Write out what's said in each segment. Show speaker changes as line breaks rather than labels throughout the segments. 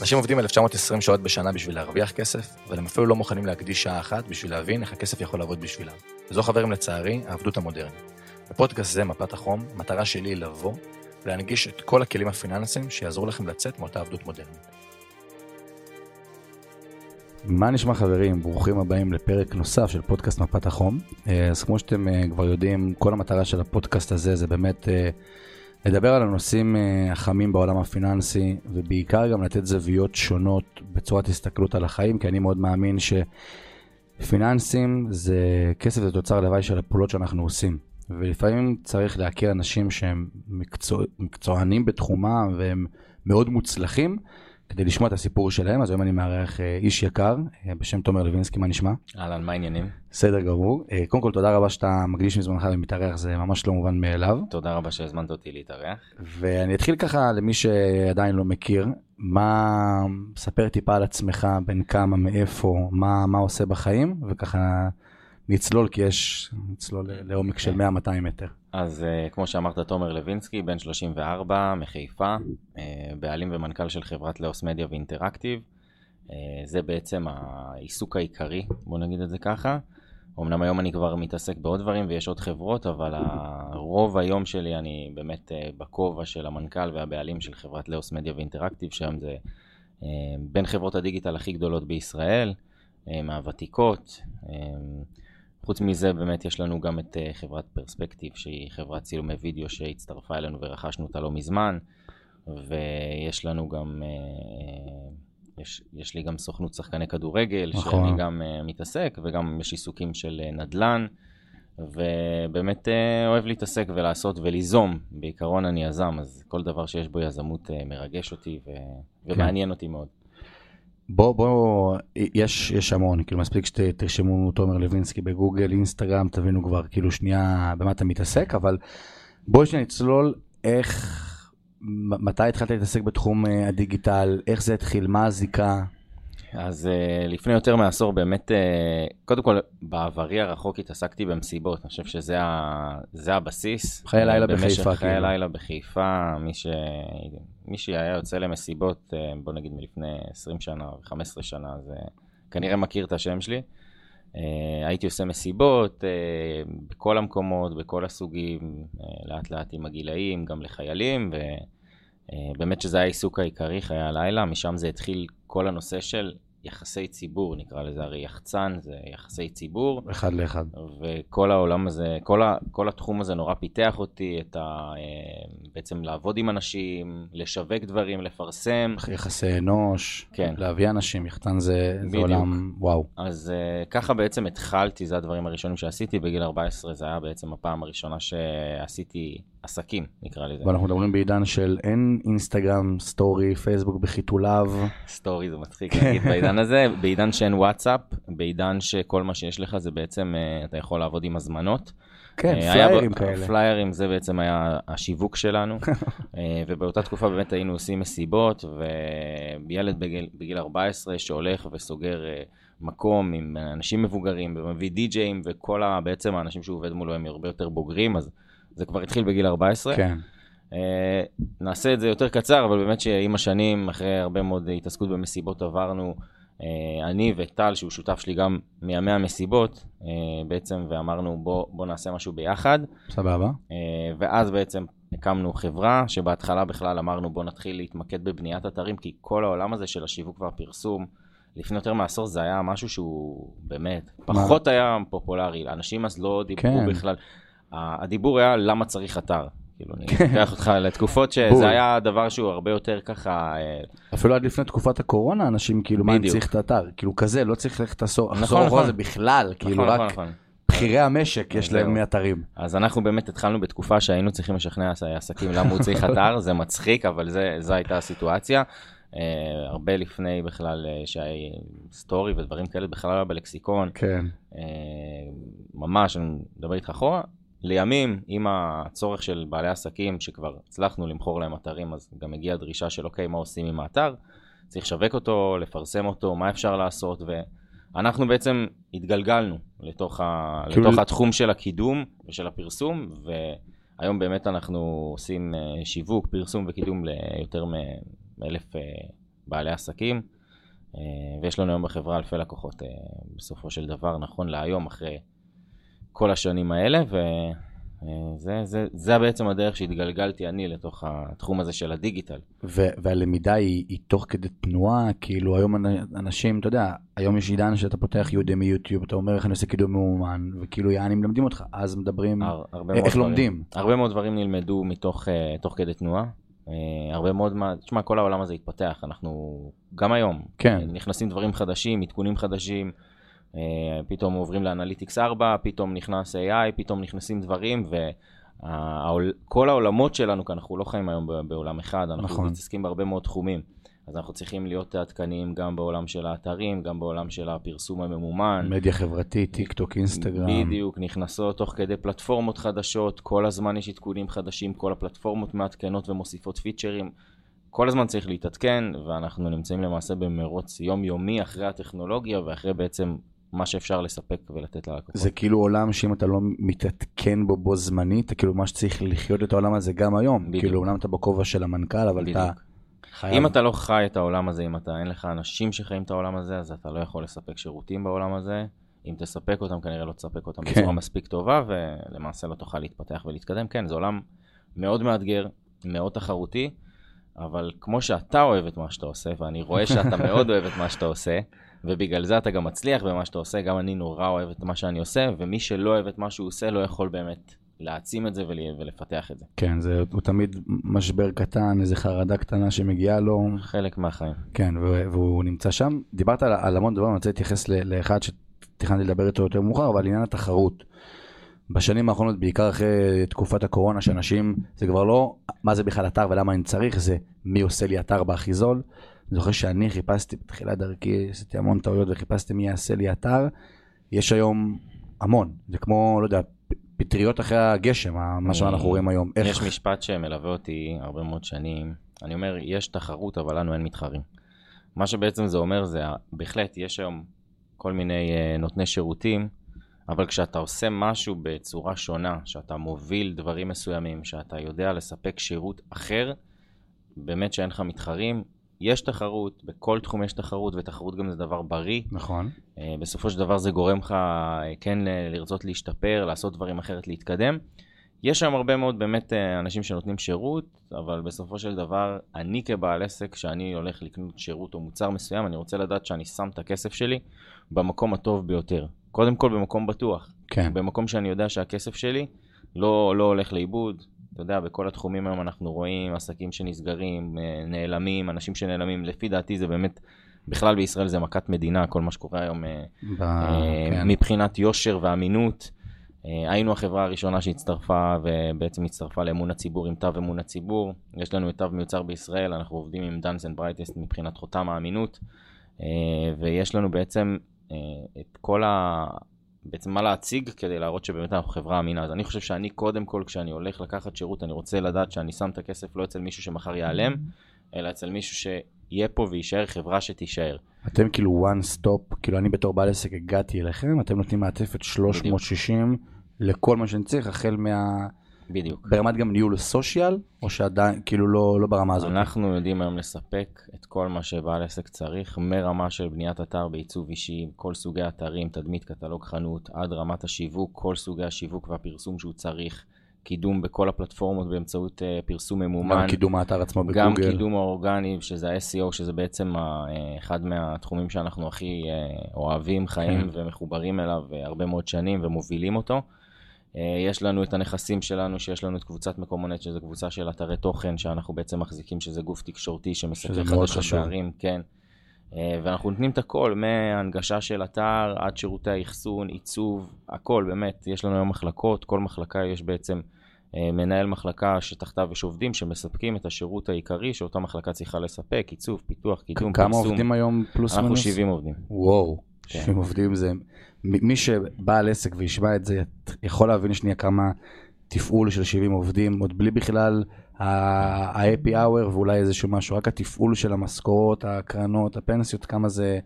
אנשים עובדים 1920 שעות בשנה בשביל להרוויח כסף, אבל הם אפילו לא מוכנים להקדיש שעה אחת בשביל להבין איך הכסף יכול לעבוד בשבילם. וזו חברים לצערי, העבדות המודרנית. בפודקאסט זה, מפת החום, המטרה שלי היא לבוא ולהנגיש את כל הכלים הפיננסיים שיעזרו לכם לצאת מאותה עבדות מודרנית. מה נשמע חברים? ברוכים הבאים לפרק נוסף של פודקאסט מפת החום. אז כמו שאתם אה, כבר יודעים, כל המטרה של הפודקאסט הזה זה באמת אה, לדבר על הנושאים אה, החמים בעולם הפיננסי, ובעיקר גם לתת זוויות שונות בצורת הסתכלות על החיים, כי אני מאוד מאמין שפיננסים זה כסף זה תוצר לוואי של הפעולות שאנחנו עושים. ולפעמים צריך להכיר אנשים שהם מקצוע, מקצוענים בתחומם והם מאוד מוצלחים. כדי לשמוע את הסיפור שלהם, אז היום אני מארח אה, איש יקר אה, בשם תומר לוינסקי, מה נשמע?
אהלן, מה העניינים?
בסדר גמור. אה, קודם כל, תודה רבה שאתה מקדיש מזמנך ומתארח, זה ממש לא מובן מאליו.
תודה רבה שהזמנת אותי להתארח.
ואני אתחיל ככה, למי שעדיין לא מכיר, מה, ספר טיפה על עצמך, בין כמה, מאיפה, מה, מה עושה בחיים, וככה נצלול, כי יש, נצלול לעומק של 100-200 כן. מטר.
אז uh, כמו שאמרת, תומר לוינסקי, בן 34, מחיפה, uh, בעלים ומנכ"ל של חברת לאוס מדיה ואינטראקטיב. Uh, זה בעצם העיסוק העיקרי, בוא נגיד את זה ככה. אמנם היום אני כבר מתעסק בעוד דברים ויש עוד חברות, אבל הרוב היום שלי אני באמת בכובע של המנכ"ל והבעלים של חברת לאוס מדיה ואינטראקטיב, שם זה בין חברות הדיגיטל הכי גדולות בישראל, מהוותיקות. חוץ מזה באמת יש לנו גם את uh, חברת פרספקטיב שהיא חברת צילומי וידאו שהצטרפה אלינו ורכשנו אותה לא מזמן ויש לנו גם, uh, יש, יש לי גם סוכנות שחקני כדורגל נכון. שאני גם מתעסק וגם יש עיסוקים של נדל"ן ובאמת אוהב להתעסק ולעשות וליזום, בעיקרון אני יזם אז כל דבר שיש בו יזמות מרגש אותי ו... כן. ומעניין אותי מאוד.
בוא, בוא, יש, יש המון, כאילו מספיק שתרשמו תומר לוינסקי בגוגל, אינסטגרם, תבינו כבר כאילו שנייה במה אתה מתעסק, אבל בואי נצלול איך, מתי התחלת להתעסק בתחום אה, הדיגיטל, איך זה התחיל, מה הזיקה?
אז uh, לפני יותר מעשור באמת, uh, קודם כל בעברי הרחוק התעסקתי במסיבות, אני חושב שזה ה, הבסיס.
חיי לילה בחיפה.
חיי כאילו. לילה בחיפה, מי, ש... מי שהיה יוצא למסיבות, uh, בוא נגיד מלפני 20 שנה או 15 שנה, זה כנראה מכיר את השם שלי. Uh, הייתי עושה מסיבות uh, בכל המקומות, בכל הסוגים, uh, לאט לאט עם הגילאים, גם לחיילים, ובאמת שזה היה העיסוק העיקרי, חיי הלילה, משם זה התחיל כל הנושא של יחסי ציבור, נקרא לזה, הרי יחצן זה יחסי ציבור.
אחד לאחד.
וכל העולם הזה, כל, ה, כל התחום הזה נורא פיתח אותי, את ה, אה, בעצם לעבוד עם אנשים, לשווק דברים, לפרסם.
יחסי אנוש, כן. להביא אנשים, יחצן זה, זה עולם, וואו.
אז uh, ככה בעצם התחלתי, זה הדברים הראשונים שעשיתי, בגיל 14 זה היה בעצם הפעם הראשונה שעשיתי עסקים, נקרא לזה.
ואנחנו מדברים בעידן של אין אינסטגרם, story, פייסבוק בחיתוליו.
story זה מצחיק להגיד בעידן הזה, בעידן שאין וואטסאפ, בעידן שכל מה שיש לך זה בעצם, אה, אתה יכול לעבוד עם הזמנות.
כן, אה, פליירים כאלה.
פליירים זה בעצם היה השיווק שלנו, אה, ובאותה תקופה באמת היינו עושים מסיבות, וילד בגיל, בגיל 14 שהולך וסוגר מקום עם אנשים מבוגרים, ומביא די-ג'אים, וכל ה, בעצם האנשים שהוא עובד מולו הם הרבה יותר בוגרים, אז זה כבר התחיל בגיל 14.
כן. Uh,
נעשה את זה יותר קצר, אבל באמת שעם השנים, אחרי הרבה מאוד התעסקות במסיבות, עברנו, uh, אני וטל, שהוא שותף שלי גם מימי המסיבות, uh, בעצם, ואמרנו בוא, בוא נעשה משהו ביחד.
סבבה.
Uh, ואז בעצם הקמנו חברה, שבהתחלה בכלל אמרנו בוא נתחיל להתמקד בבניית אתרים, כי כל העולם הזה של השיווק והפרסום, לפני יותר מעשור זה היה משהו שהוא באמת, פחות מה? היה פופולרי, אנשים אז לא דיברו כן. בכלל. הדיבור היה למה צריך אתר. כאילו, אני אקח אותך לתקופות שזה היה דבר שהוא הרבה יותר ככה... אה,
אפילו עד לפני תקופת הקורונה, אנשים כאילו, מה, אני צריך את האתר? כאילו כזה, לא צריך ללכת לחזור נכון, אחורה זה נכון. בכלל, נכון, כאילו רק בכירי המשק יש להם מאתרים.
אז אנחנו באמת התחלנו בתקופה שהיינו צריכים לשכנע עסקים למה הוא צריך אתר, זה מצחיק, אבל זו הייתה הסיטואציה. Uh, הרבה לפני בכלל uh, שהיה סטורי ודברים כאלה בכלל היה בלקסיקון.
כן. Uh,
ממש, אני מדבר איתך אחורה, לימים, עם הצורך של בעלי עסקים שכבר הצלחנו למכור להם אתרים, אז גם הגיעה דרישה של אוקיי, מה עושים עם האתר? צריך לשווק אותו, לפרסם אותו, מה אפשר לעשות, ואנחנו בעצם התגלגלנו לתוך, ה... כאילו... לתוך התחום של הקידום ושל הפרסום, והיום באמת אנחנו עושים אה, שיווק, פרסום וקידום ליותר מאלף אה, בעלי עסקים, אה, ויש לנו היום בחברה אלפי לקוחות בסופו של דבר, נכון להיום, אחרי כל השנים האלה, ו... זה, זה, זה בעצם הדרך שהתגלגלתי אני לתוך התחום הזה של הדיגיטל.
ו- והלמידה היא, היא תוך כדי תנועה, כאילו היום אנשים, אתה יודע, היום יש עידן שאתה פותח יהודי מיוטיוב, אתה אומר איך אני עושה קידום מאומן, וכאילו יעני מלמדים אותך, אז מדברים הר, איך דברים, לומדים.
הרבה מאוד דברים נלמדו מתוך uh, תוך כדי תנועה. אה, הרבה מאוד מה, תשמע, כל העולם הזה התפתח, אנחנו גם היום,
כן.
נכנסים דברים חדשים, עדכונים חדשים. אה, פתאום עוברים ל Analytics 4, פתאום נכנס AI, פתאום נכנסים דברים, וכל העולמות שלנו, כי אנחנו לא חיים היום בעולם אחד, אנחנו נכון. מתעסקים בהרבה מאוד תחומים. אז אנחנו צריכים להיות עדכניים גם בעולם של האתרים, גם בעולם של הפרסום הממומן.
מדיה חברתית, טיק טוק, אינסטגרם.
בדיוק, נכנסות תוך כדי פלטפורמות חדשות, כל הזמן יש עדכונים חדשים, כל הפלטפורמות מעדכנות ומוסיפות פיצ'רים. כל הזמן צריך להתעדכן, ואנחנו נמצאים למעשה במרוץ יומיומי אחרי הטכנולוגיה ואחרי בעצם מה שאפשר לספק ולתת ללקוחות.
זה כאילו עולם שאם אתה לא מתעדכן בו בו זמנית, אתה כאילו ממש צריך לחיות את העולם הזה גם היום. בדיוק. כאילו אומנם אתה בכובע של המנכ"ל, אבל בדיוק. אתה
חייב... אם אתה לא חי את העולם הזה, אם אתה אין לך אנשים שחיים את העולם הזה, אז אתה לא יכול לספק שירותים בעולם הזה. אם תספק אותם, כנראה לא תספק אותם כן. בצורה מספיק טובה, ולמעשה לא תוכל להתפתח ולהתקדם. כן, זה עולם מאוד מאתגר, מאוד תחרותי, אבל כמו שאתה אוהב את מה שאתה עושה, ואני רואה שאתה מאוד אוהב את מה שאתה עושה, ובגלל זה אתה גם מצליח במה שאתה עושה, גם אני נורא אוהב את מה שאני עושה, ומי שלא אוהב את מה שהוא עושה לא יכול באמת להעצים את זה ולפתח את זה.
כן, זה הוא תמיד משבר קטן, איזה חרדה קטנה שמגיעה לו.
חלק מהחיים.
כן, והוא נמצא שם. דיברת על, על המון דברים, אני רוצה להתייחס לאחד שתכננתי לדבר איתו יותר מאוחר, אבל עניין התחרות. בשנים האחרונות, בעיקר אחרי תקופת הקורונה, שאנשים, זה כבר לא מה זה בכלל אתר ולמה אני צריך, זה מי עושה לי אתר בהכי זול. אני זוכר שאני חיפשתי בתחילת דרכי, עשיתי המון טעויות וחיפשתי מי יעשה לי אתר. יש היום המון, זה כמו, לא יודע, פטריות אחרי הגשם, מה שאנחנו רואים היום.
איך... יש משפט שמלווה אותי הרבה מאוד שנים, אני אומר, יש תחרות אבל לנו אין מתחרים. מה שבעצם זה אומר זה, בהחלט יש היום כל מיני uh, נותני שירותים, אבל כשאתה עושה משהו בצורה שונה, שאתה מוביל דברים מסוימים, שאתה יודע לספק שירות אחר, באמת שאין לך מתחרים, יש תחרות, בכל תחום יש תחרות, ותחרות גם זה דבר בריא.
נכון.
Uh, בסופו של דבר זה גורם לך uh, כן לרצות להשתפר, לעשות דברים אחרת, להתקדם. יש שם הרבה מאוד באמת uh, אנשים שנותנים שירות, אבל בסופו של דבר, אני כבעל עסק, כשאני הולך לקנות שירות או מוצר מסוים, אני רוצה לדעת שאני שם את הכסף שלי במקום הטוב ביותר. קודם כל במקום בטוח.
כן.
במקום שאני יודע שהכסף שלי לא, לא הולך לאיבוד, אתה יודע, בכל התחומים היום אנחנו רואים עסקים שנסגרים, אה, נעלמים, אנשים שנעלמים, לפי דעתי זה באמת, בכלל בישראל זה מכת מדינה, כל מה שקורה היום אה, ב... אה, כן. מבחינת יושר ואמינות. היינו החברה הראשונה שהצטרפה ובעצם הצטרפה לאמון הציבור עם תו אמון הציבור. יש לנו את תו מיוצר בישראל, אנחנו עובדים עם Dun and Bradstreet מבחינת חותם האמינות, ויש לנו בעצם את כל. בעצם מה להציג כדי להראות שבאמת אנחנו חברה אמינה. אז אני חושב שאני קודם כל, כשאני הולך לקחת שירות, אני רוצה לדעת שאני שם את הכסף לא אצל מישהו שמחר ייעלם, אלא אצל מישהו שיהיה פה ויישאר חברה שתישאר.
אתם כאילו one stop, כאילו אני בתור בעל עסק הגעתי אליכם, אתם נותנים מעטפת 360 בדיוק. לכל מה שאני צריך, החל מה...
בדיוק.
ברמת גם ניהול סושיאל, או שעדיין, כאילו לא, לא ברמה הזאת?
אנחנו יודעים היום לספק את כל מה שבעל עסק צריך, מרמה של בניית אתר בעיצוב אישי, כל סוגי אתרים, תדמית, קטלוג חנות, עד רמת השיווק, כל סוגי השיווק והפרסום שהוא צריך. קידום בכל הפלטפורמות באמצעות uh, פרסום ממומן.
גם קידום האתר עצמו בגוגל.
גם קידום האורגני, שזה ה-SEO, שזה בעצם uh, אחד מהתחומים שאנחנו הכי uh, אוהבים, חיים כן. ומחוברים אליו הרבה מאוד שנים ומובילים אותו. אה, יש לנו את הנכסים שלנו, שיש לנו את קבוצת מקומונט, שזו קבוצה של אתרי תוכן, שאנחנו בעצם מחזיקים, שזה גוף תקשורתי שמסקר חדשות בערים, כן. אה, ואנחנו נותנים את הכל, מהנגשה של אתר עד שירותי האחסון, עיצוב, הכל, באמת. יש לנו היום מחלקות, כל מחלקה יש בעצם אה, מנהל מחלקה שתחתיו יש עובדים שמספקים את השירות העיקרי שאותה מחלקה צריכה לספק, עיצוב, פיתוח, קידום,
פרסום. כמה עובדים היום פלוס
מינוס? אנחנו 70 עובדים.
וואו, כן. 70 עובדים זה מי שבעל עסק וישמע את זה, יכול להבין שנייה כמה תפעול של 70 עובדים, עוד בלי בכלל ה-happy hour ואולי איזשהו משהו, רק התפעול של המשכורות, הקרנות, הפנסיות, כמה זה...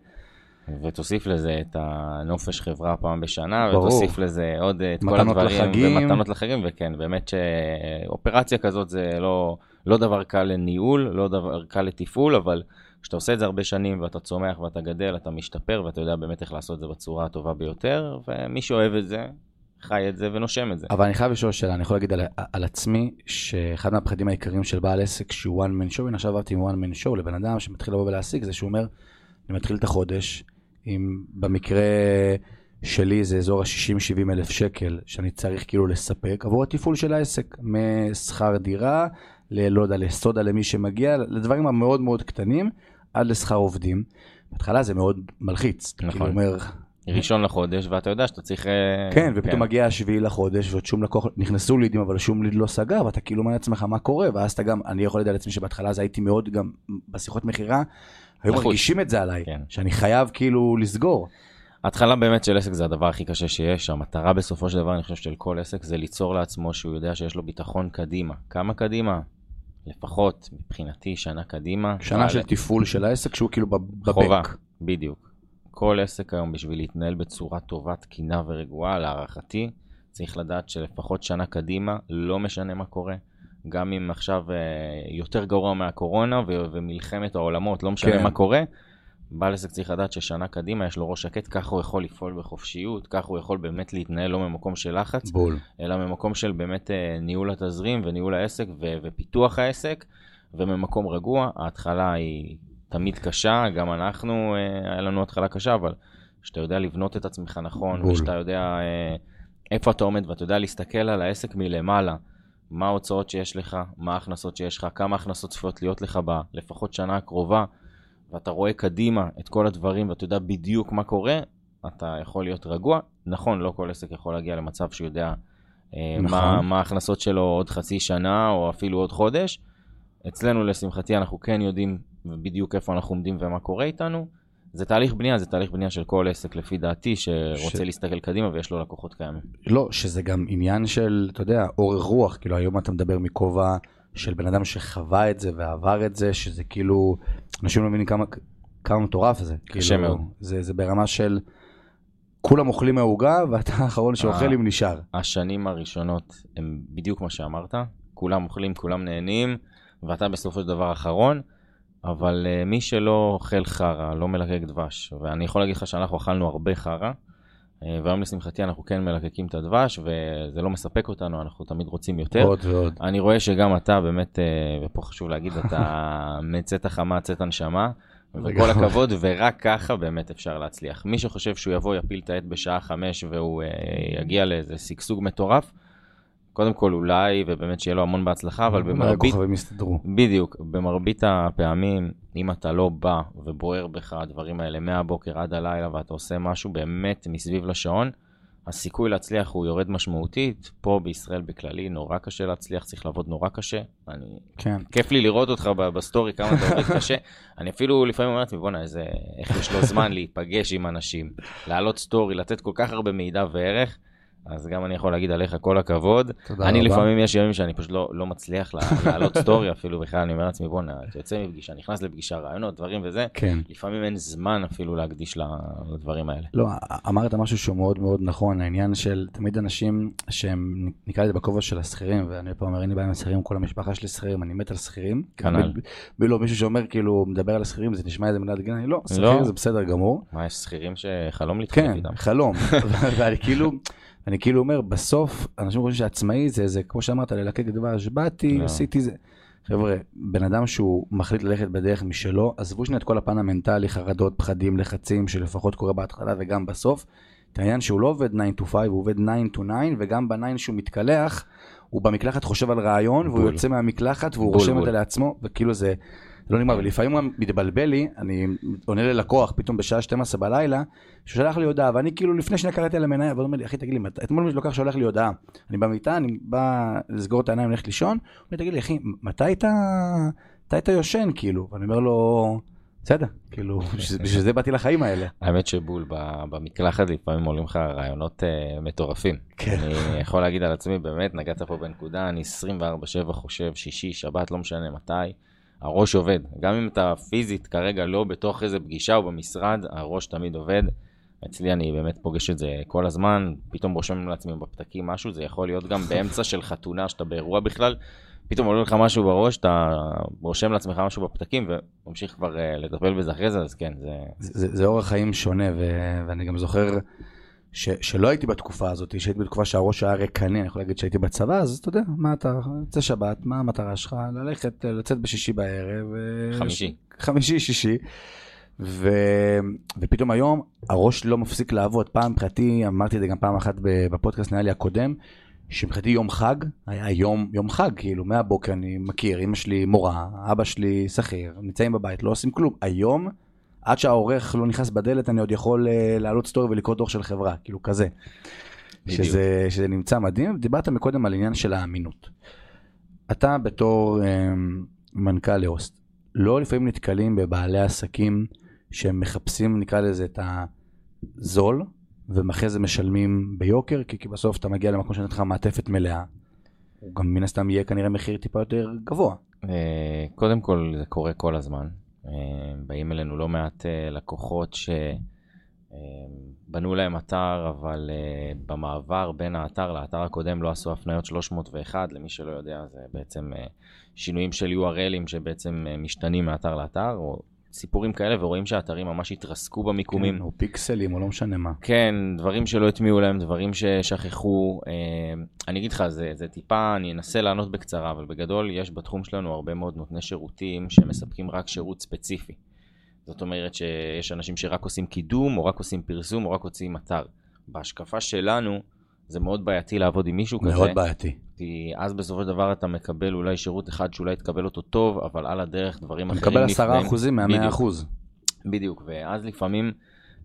ותוסיף לזה את הנופש חברה פעם בשנה, ברור. ותוסיף לזה עוד את כל הדברים, לחגים. ומתנות לחגים, וכן, באמת שאופרציה כזאת זה לא, לא דבר קל לניהול, לא דבר קל לתפעול, אבל כשאתה עושה את זה הרבה שנים ואתה צומח ואתה גדל, אתה משתפר ואתה יודע באמת איך לעשות את זה בצורה הטובה ביותר, ומי שאוהב את זה, חי את זה ונושם את זה.
אבל אני חייב לשאול שאלה, אני יכול להגיד על, על עצמי, שאחד מהפחדים העיקריים של בעל עסק שהוא one man show, הנה עכשיו עברתי עם one man show לבן אדם שמתחיל לבוא ולהשיג, זה שהוא אומר, אני מתחיל את החודש, אם במקרה שלי זה אזור ה-60-70 אלף שקל, שאני צריך כאילו לספק עבור התפעול של העסק, משכר דירה, לא יודע, לסודה למי שמגיע, לדברים המאוד מאוד קטנים, עד לשכר עובדים. בהתחלה זה מאוד מלחיץ. נכון. כאילו אומר,
ראשון לחודש, ואתה יודע שאתה צריך... אה,
כן, ופתאום כן. מגיע השביעי לחודש, ועוד שום לקוח, נכנסו לידים, אבל שום ליד לא סגר, ואתה כאילו אומר לעצמך מה קורה, ואז אתה גם, אני יכול לדעת לעצמי שבהתחלה אז הייתי מאוד גם בשיחות מכירה, היו מרגישים את זה עליי, כן. שאני חייב כאילו לסגור.
ההתחלה באמת של עסק זה הדבר הכי קשה שיש, המטרה בסופו של דבר, אני חושב, של כל עסק זה ליצור לעצמו שהוא יודע שיש לו ביטחון קדימה. כמה קדימה? לפחות מבחינתי שנה קדימה.
שנה של תפעול של העסק שהוא כאילו בבק.
חובה, בדיוק. כל עסק היום בשביל להתנהל בצורה טובה, תקינה ורגועה, להערכתי, צריך לדעת שלפחות שנה קדימה, לא משנה מה קורה. גם אם עכשיו אה, יותר גרוע מהקורונה ומלחמת העולמות, לא משנה כן. מה קורה, בעל עסק צריך לדעת ששנה קדימה יש לו ראש שקט, ככה הוא יכול לפעול בחופשיות, ככה הוא יכול באמת להתנהל לא ממקום של לחץ,
בול.
אלא ממקום של באמת אה, ניהול התזרים וניהול העסק ו- ופיתוח העסק, וממקום רגוע. ההתחלה היא תמיד קשה, גם אנחנו, אה, היה לנו התחלה קשה, אבל כשאתה יודע לבנות את עצמך נכון, בול. ושאתה יודע אה, איפה אתה עומד ואתה יודע להסתכל על העסק מלמעלה, מה ההוצאות שיש לך, מה ההכנסות שיש לך, כמה הכנסות צפויות להיות לך בלפחות שנה הקרובה, ואתה רואה קדימה את כל הדברים ואתה יודע בדיוק מה קורה, אתה יכול להיות רגוע. נכון, לא כל עסק יכול להגיע למצב שהוא יודע אה, נכון. מה, מה ההכנסות שלו עוד חצי שנה או אפילו עוד חודש. אצלנו, לשמחתי, אנחנו כן יודעים בדיוק איפה אנחנו עומדים ומה קורה איתנו. זה תהליך בנייה, זה תהליך בנייה של כל עסק, לפי דעתי, שרוצה ש... להסתכל קדימה ויש לו לקוחות קיימים.
לא, שזה גם עניין של, אתה יודע, אורך רוח, כאילו היום אתה מדבר מכובע של בן אדם שחווה את זה ועבר את זה, שזה כאילו, אנשים לא מבינים כמה, כמה מטורף זה.
קשה כאילו, מאוד.
זה, זה ברמה של, כולם אוכלים מהעוגה ואתה האחרון שאוכל אם נשאר.
השנים הראשונות הם בדיוק מה שאמרת, כולם אוכלים, כולם נהנים, ואתה בסופו של דבר אחרון. אבל uh, מי שלא אוכל חרא, לא מלקק דבש, ואני יכול להגיד לך שאנחנו אכלנו הרבה חרא, והיום לשמחתי אנחנו כן מלקקים את הדבש, וזה לא מספק אותנו, אנחנו תמיד רוצים יותר.
עוד ועוד.
אני רואה שגם אתה באמת, uh, ופה חשוב להגיד, אתה מצאת חמה, צאת הנשמה. וכל הכבוד, ורק ככה באמת אפשר להצליח. מי שחושב שהוא יבוא, יפיל את העט בשעה חמש והוא uh, יגיע לאיזה שגשוג מטורף, קודם כל אולי, ובאמת שיהיה לו המון בהצלחה, אבל במרבית...
הכוכבים יסתדרו.
בדיוק, במרבית הפעמים, אם אתה לא בא ובוער בך הדברים האלה מהבוקר עד הלילה, ואתה עושה משהו באמת מסביב לשעון, הסיכוי להצליח הוא יורד משמעותית. פה בישראל בכללי נורא קשה להצליח, צריך לעבוד נורא קשה. אני...
כן.
כיף לי לראות אותך בסטורי, כמה אתה עובד קשה. אני אפילו לפעמים אומר לעצמי, בואנה, איזה... איך יש לו זמן להיפגש עם אנשים, להעלות סטורי, לתת כל כך הרבה מידע וערך. אז גם אני יכול להגיד עליך כל הכבוד. תודה אני רבה. לפעמים יש ימים שאני פשוט לא, לא מצליח לעלות סטורי אפילו בכלל, אני אומר לעצמי, בואנה, אתה יוצא מפגישה, נכנס לפגישה, רעיונות, דברים וזה,
כן.
לפעמים אין זמן אפילו להקדיש לדברים האלה.
לא, אמרת משהו שהוא מאוד מאוד נכון, העניין של תמיד אנשים שהם, נקרא לזה בכובע של השכירים, ואני פה אומר, אין לי בעיה עם השכירים, כל המשפחה שלי שכירים, אני מת על שכירים.
כנ"ל.
ולא, מישהו שאומר, כאילו, מדבר על השכירים, זה נשמע איזה מילת גנאי, לא, שכיר לא. זה בסדר גמור.
מה, יש שכירים שחלום להתחיל
כן, חלום. ואני כאילו... אני כאילו אומר, בסוף, אנשים חושבים שעצמאי זה, זה כמו שאמרת, ללקק דבש, באתי, לא. עשיתי זה. חבר'ה, בן אדם שהוא מחליט ללכת בדרך משלו, עזבו שנייה את כל הפן המנטלי, חרדות, פחדים, לחצים, שלפחות קורה בהתחלה וגם בסוף. את העניין שהוא לא עובד 9 to 5, הוא עובד 9 to 9, וגם ב-9 שהוא מתקלח, הוא במקלחת חושב על רעיון, והוא יוצא מהמקלחת והוא רושם את זה לעצמו, וכאילו זה... לא נגמר, ולפעמים הוא מתבלבל לי, אני עונה ללקוח פתאום בשעה 12 בלילה, שהוא שלח לי הודעה, ואני כאילו לפני שנייה קראתי על המניה, והוא אומר לי, אחי תגיד לי, אתמול לקוח שולח לי הודעה, אני במיטה, אני בא לסגור את העיניים, ללכת לישון, הוא אומר, תגיד לי, אחי, מתי אתה, מתי אתה יושן, כאילו? ואני אומר לו, בסדר, כאילו, בשביל זה באתי לחיים האלה.
האמת שבול, במקלחת לפעמים עולים לך רעיונות uh, מטורפים.
כן.
אני יכול להגיד על עצמי, באמת, נגעת פה בנקודה, אני 24-7 חושב, שישי, שבת, לא משנה מתי. הראש עובד. גם אם אתה פיזית כרגע לא בתוך איזה פגישה או במשרד, הראש תמיד עובד. אצלי אני באמת פוגש את זה כל הזמן, פתאום רושם לעצמי בפתקים משהו, זה יכול להיות גם באמצע של חתונה, שאתה באירוע בכלל, פתאום עולה לך משהו בראש, אתה רושם לעצמך משהו בפתקים וממשיך כבר uh, לטפל בזה אחרי זה, אז כן, זה...
זה, זה אורח חיים שונה, ו- ואני גם זוכר ש- שלא הייתי בתקופה הזאת, שהייתי בתקופה שהראש היה ריקני, אני יכול להגיד שהייתי בצבא, אז אתה יודע, מה אתה, יוצא שבת, מה המטרה שלך? ללכת, לצאת בשישי בערב. אה,
חמישי.
חמישי, שישי. ו... ופתאום היום הראש לא מפסיק לעבוד. פעם מבחינתי, אמרתי את זה גם פעם אחת בפודקאסט נראה לי הקודם, שמבחינתי יום חג היה יום, יום חג, כאילו מהבוקר אני מכיר, אמא שלי מורה, אבא שלי שכיר, נמצאים בבית, לא עושים כלום. היום, עד שהעורך לא נכנס בדלת, אני עוד יכול uh, לעלות סטורי ולקרוא דוח של חברה, כאילו כזה. שזה, שזה נמצא מדהים. דיברת מקודם על עניין של האמינות. אתה בתור um, מנכ"ל לאוסט, לא לפעמים נתקלים בבעלי עסקים שהם מחפשים, נקרא לזה, את הזול, ואחרי זה משלמים ביוקר, כי, כי בסוף אתה מגיע למקום שנותן לך מעטפת מלאה. הוא גם מן הסתם יהיה כנראה מחיר טיפה יותר גבוה.
אה, קודם כל זה קורה כל הזמן. אה, באים אלינו לא מעט אה, לקוחות שבנו להם אתר, אבל במעבר בין האתר לאתר הקודם לא עשו הפניות 301, למי שלא יודע זה בעצם שינויים של URLים שבעצם משתנים מאתר לאתר, או סיפורים כאלה, ורואים שהאתרים ממש התרסקו במיקומים.
כן, או פיקסלים, או לא משנה מה.
כן, דברים שלא הטמיעו להם, דברים ששכחו. אה, אני אגיד לך, זה, זה טיפה, אני אנסה לענות בקצרה, אבל בגדול יש בתחום שלנו הרבה מאוד נותני שירותים שמספקים רק שירות ספציפי. זאת אומרת שיש אנשים שרק עושים קידום, או רק עושים פרסום, או רק עושים אתר. בהשקפה שלנו, זה מאוד בעייתי לעבוד עם מישהו
מאוד
כזה.
מאוד בעייתי.
כי אז בסופו של דבר אתה מקבל אולי שירות אחד שאולי תקבל אותו טוב, אבל על הדרך דברים אחרים
מקבל עשרה אחוזים מהמאה
בדיוק.
אחוז.
בדיוק, ואז לפעמים